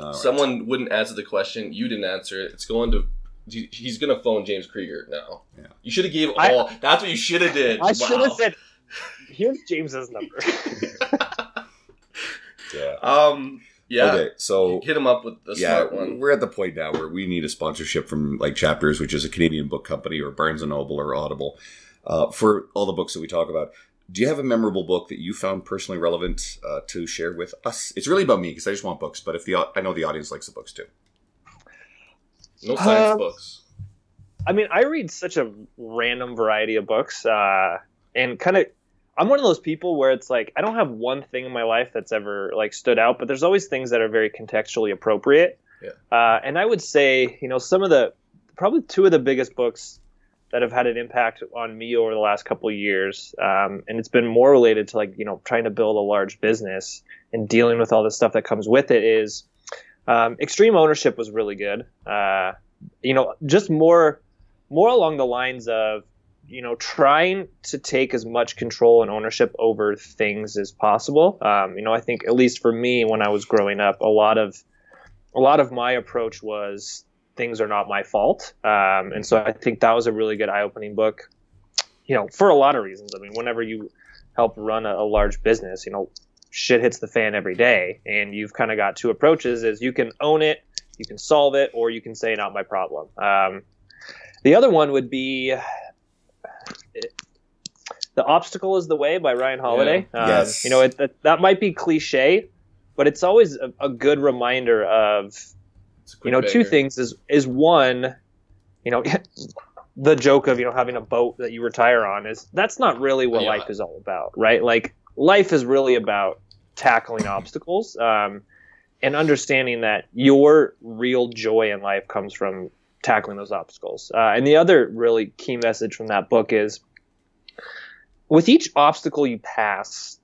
all right. Someone wouldn't answer the question. You didn't answer it. It's going to. He's gonna phone James Krieger now. Yeah. You should have gave I- all. that's what you should have did. I should have said, "Here's James's number." Yeah. Um. Yeah. Okay, so Hit him up with the yeah, smart one. we're at the point now where we need a sponsorship from like Chapters, which is a Canadian book company, or Barnes and Noble, or Audible, uh, for all the books that we talk about. Do you have a memorable book that you found personally relevant uh, to share with us? It's really about me because I just want books, but if the I know the audience likes the books too. No science Um, books. I mean, I read such a random variety of books, uh, and kind of, I'm one of those people where it's like I don't have one thing in my life that's ever like stood out, but there's always things that are very contextually appropriate. Yeah. Uh, and I would say, you know, some of the probably two of the biggest books that have had an impact on me over the last couple of years, um, and it's been more related to like you know trying to build a large business and dealing with all the stuff that comes with it. Is um, extreme ownership was really good. Uh, you know, just more more along the lines of you know trying to take as much control and ownership over things as possible. Um, you know i think at least for me when i was growing up a lot of a lot of my approach was things are not my fault. Um, and so i think that was a really good eye-opening book you know for a lot of reasons. I mean whenever you help run a, a large business you know shit hits the fan every day and you've kind of got two approaches is you can own it you can solve it or you can say not my problem. Um, the other one would be The Obstacle is the Way by Ryan Holiday. Um, Yes. You know, it, that, that might be cliche, but it's always a, a good reminder of, It's a quick you know, two things is, is one, you know, the joke of, you know, having a boat that you retire on is that's not really what Yeah. life is all about, right? Like life is really about tackling obstacles. Um, and understanding that your real joy in life comes from tackling those obstacles. Uh, and the other really key message from that book is with each obstacle you pass,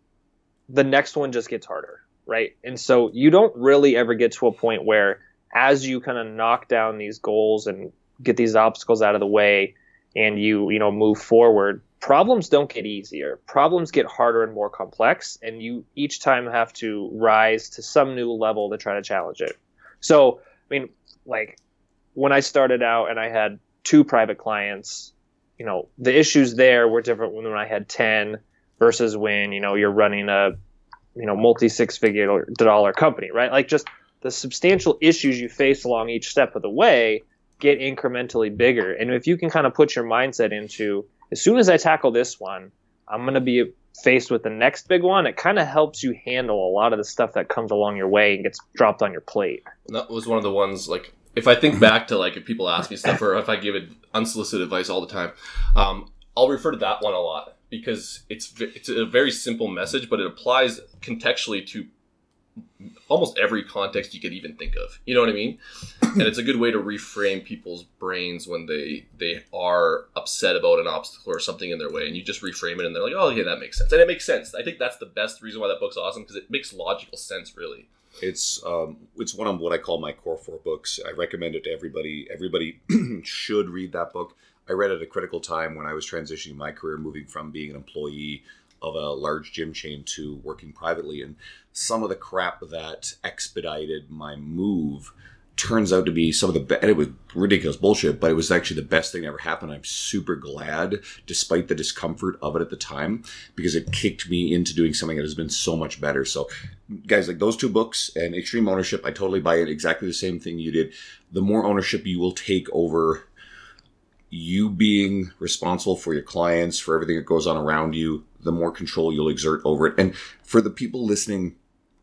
the next one just gets harder, right? And so you don't really ever get to a point where, as you kind of knock down these goals and get these obstacles out of the way, and you you know move forward, problems don't get easier. Problems get harder and more complex, and you each time have to rise to some new level to try to challenge it. So, I mean, like when I started out and I had two private clients, you know, the issues there were different when I had 10 versus when, you know, you're running a, you know, multi six figure dollar company, right? Like just the substantial issues you face along each step of the way get incrementally bigger. And if you can kind of put your mindset into, as soon as I tackle this one, I'm going to be faced with the next big one. It kind of helps you handle a lot of the stuff that comes along your way and gets dropped on your plate. And that was one of the ones like if I think back to like if people ask me stuff or if I give it unsolicited advice all the time, um, I'll refer to that one a lot because it's it's a very simple message, but it applies contextually to almost every context you could even think of. You know what I mean? and it's a good way to reframe people's brains when they they are upset about an obstacle or something in their way, and you just reframe it, and they're like, "Oh, yeah, that makes sense," and it makes sense. I think that's the best reason why that book's awesome because it makes logical sense, really. It's um, it's one of what I call my core four books. I recommend it to everybody. Everybody should read that book. I read it at a critical time when I was transitioning my career, moving from being an employee of a large gym chain to working privately, and some of the crap that expedited my move turns out to be some of the be- and it was ridiculous bullshit, but it was actually the best thing that ever happened. I'm super glad, despite the discomfort of it at the time, because it kicked me into doing something that has been so much better. So guys like those two books and extreme ownership i totally buy it exactly the same thing you did the more ownership you will take over you being responsible for your clients for everything that goes on around you the more control you'll exert over it and for the people listening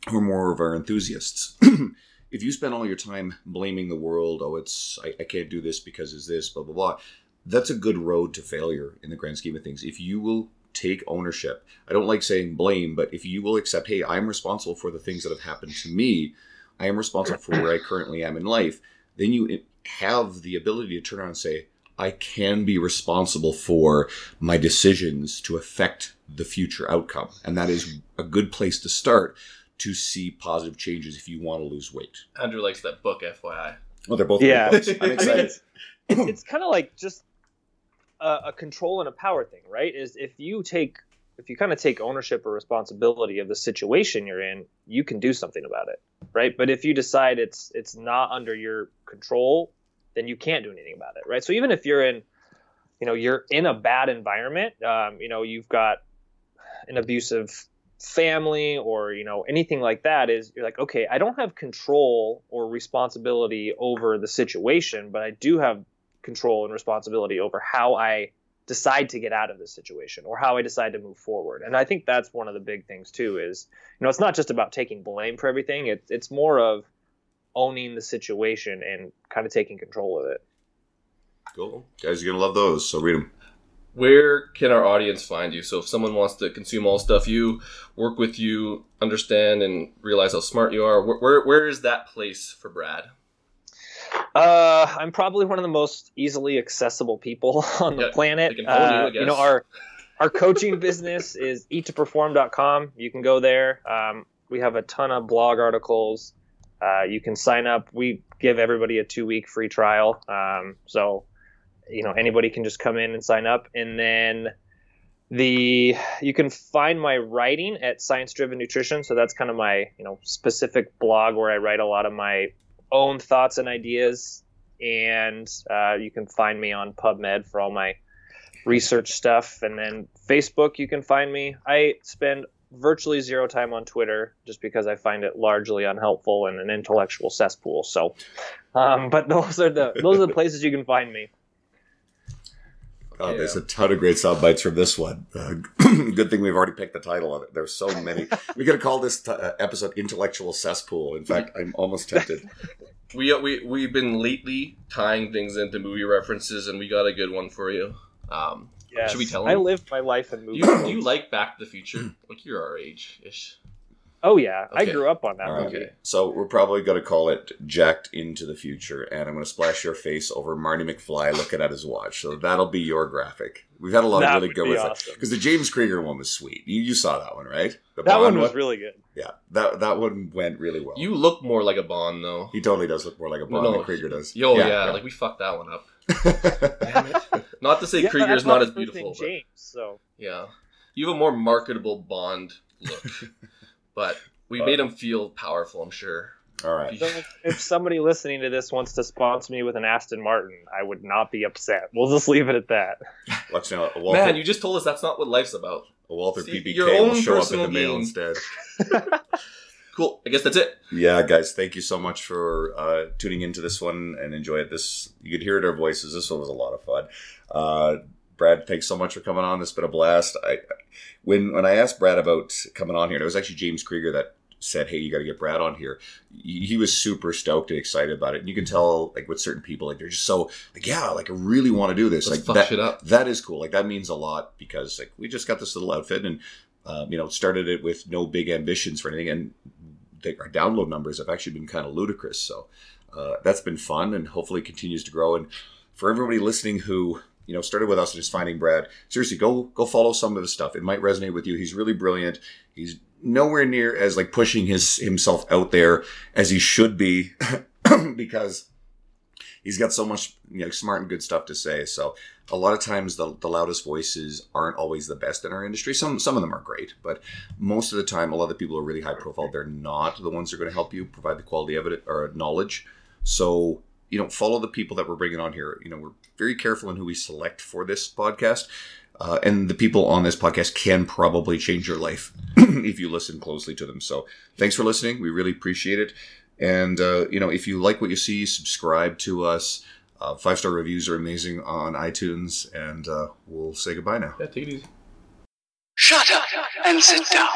who are more of our enthusiasts if you spend all your time blaming the world, oh, it's I, I can't do this because it's this, blah blah blah. That's a good road to failure in the grand scheme of things. If you will take ownership, I don't like saying blame, but if you will accept, hey, I'm responsible for the things that have happened to me. I am responsible for where I currently am in life. Then you have the ability to turn around and say, I can be responsible for my decisions to affect the future outcome. And that is a good place to start to see positive changes if you want to lose weight. Andrew likes that book, FYI. Oh, they're both Yeah. books. I'm I mean, it's, it's, it's kind of like just a, a control and a power thing, right? Is if you take if you kind of take ownership or responsibility of the situation you're in, you can do something about it, right? But if you decide it's it's not under your control, then you can't do anything about it, right? So even if you're in, you know, you're in a bad environment, um, you know, you've got an abusive family or you know anything like that is you're like okay i don't have control or responsibility over the situation but i do have control and responsibility over how i decide to get out of this situation or how i decide to move forward and i think that's one of the big things too is you know it's not just about taking blame for everything it, it's more of owning the situation and kind of taking control of it Cool. Guys, you're to love those, so read them. Where can our audience find you? So if someone wants to consume all stuff you, work with you, understand and realize how smart you are, where where, where is that place for Brad? Uh, I'm probably one of the most easily accessible people on the Yeah, planet. phone you, I Uh, you know, our our coaching business is eat2perform.com. You can go there. Um, we have a ton of blog articles. Uh, you can sign up. We give everybody a two week free trial. Um, so, you know, anybody can just come in and sign up. And then the you can find my writing at Science Driven Nutrition. So that's kind of my you know specific blog where I write a lot of my own thoughts and ideas. And uh, you can find me on PubMed for all my research stuff. And then Facebook, you can find me. I spend virtually zero time on Twitter just because I find it largely unhelpful and an intellectual cesspool. So, um, but those are the those are the places you can find me. God, Yeah. there's a ton of great sound bites from this one. Uh, good thing we've already picked the title of it. There's so many. we could have called this t- uh, episode "Intellectual Cesspool." In fact, I'm almost tempted. We we we've been lately tying things into movie references, and we got a good one for you. Um, Yes. Should we tell him? I them? live my life in do movies. you, do you like Back to the Future? Like you're our age ish. Oh yeah, I grew up on that All right. movie. Okay. So we're probably going to call it "Jacked into the Future," and I'm going to splash your face over Marty McFly looking at his watch. So that'll be your graphic. We've had a lot That of really good be with awesome. because the James Krieger one was sweet. You, you saw that one, right? The That Bond one was really good. yeah. That that one went really well. You look more like a Bond though. he totally does look more like a Bond No, than Krieger does. Yo, yeah, like we fucked that one up. Damn it. Not to say Yeah, Krieger's that's not as beautiful. name's But, James. So yeah, you have a more marketable Bond look, but we made him feel powerful. I'm sure. All right. So if- if somebody listening to this wants to sponsor me with an Aston Martin, I would not be upset. We'll just leave it at that. Watch now. A Walther, Man, you just told us that's not what life's about. a Walther See, PPK will show up in the mail gain. instead. Cool. I guess that's it. Yeah, guys, thank you so much for uh, tuning into this one and enjoy it. This you could hear it in our voices. This one was a lot of fun. Uh, Brad, thanks so much for coming on. This has been a blast. I when when I asked Brad about coming on here, and it was actually James Krieger that said, "Hey, you got to get Brad on here." He was super stoked and excited about it. And you can tell, like with certain people, like they're just so like, yeah, like I really want to do this. Let's like that, that is cool. Like that means a lot because like we just got this little outfit and um, you know started it with no big ambitions for anything, and they, our download numbers have actually been kind of ludicrous. So uh, that's been fun and hopefully continues to grow. And for everybody listening who you know started with us and is finding Brad, seriously, go go follow some of his stuff. It might resonate with you. He's really brilliant. He's nowhere near as like pushing his himself out there as he should be because he's got so much you know smart and good stuff to say. So a lot of times the, the loudest voices aren't always the best in our industry. Some some of them are great, but most of the time, a lot of the people who are really high profile. They're not the ones that are going to help you provide the quality it or knowledge. So you know, follow the people that we're bringing on here. You know, we're very careful in who we select for this podcast. Uh, and the people on this podcast can probably change your life if you listen closely to them. So, thanks for listening. We really appreciate it. And uh, you know, if you like what you see, subscribe to us. Uh, Five star reviews are amazing on iTunes, and uh, we'll say goodbye now. Yeah, take it easy. Shut up and sit down.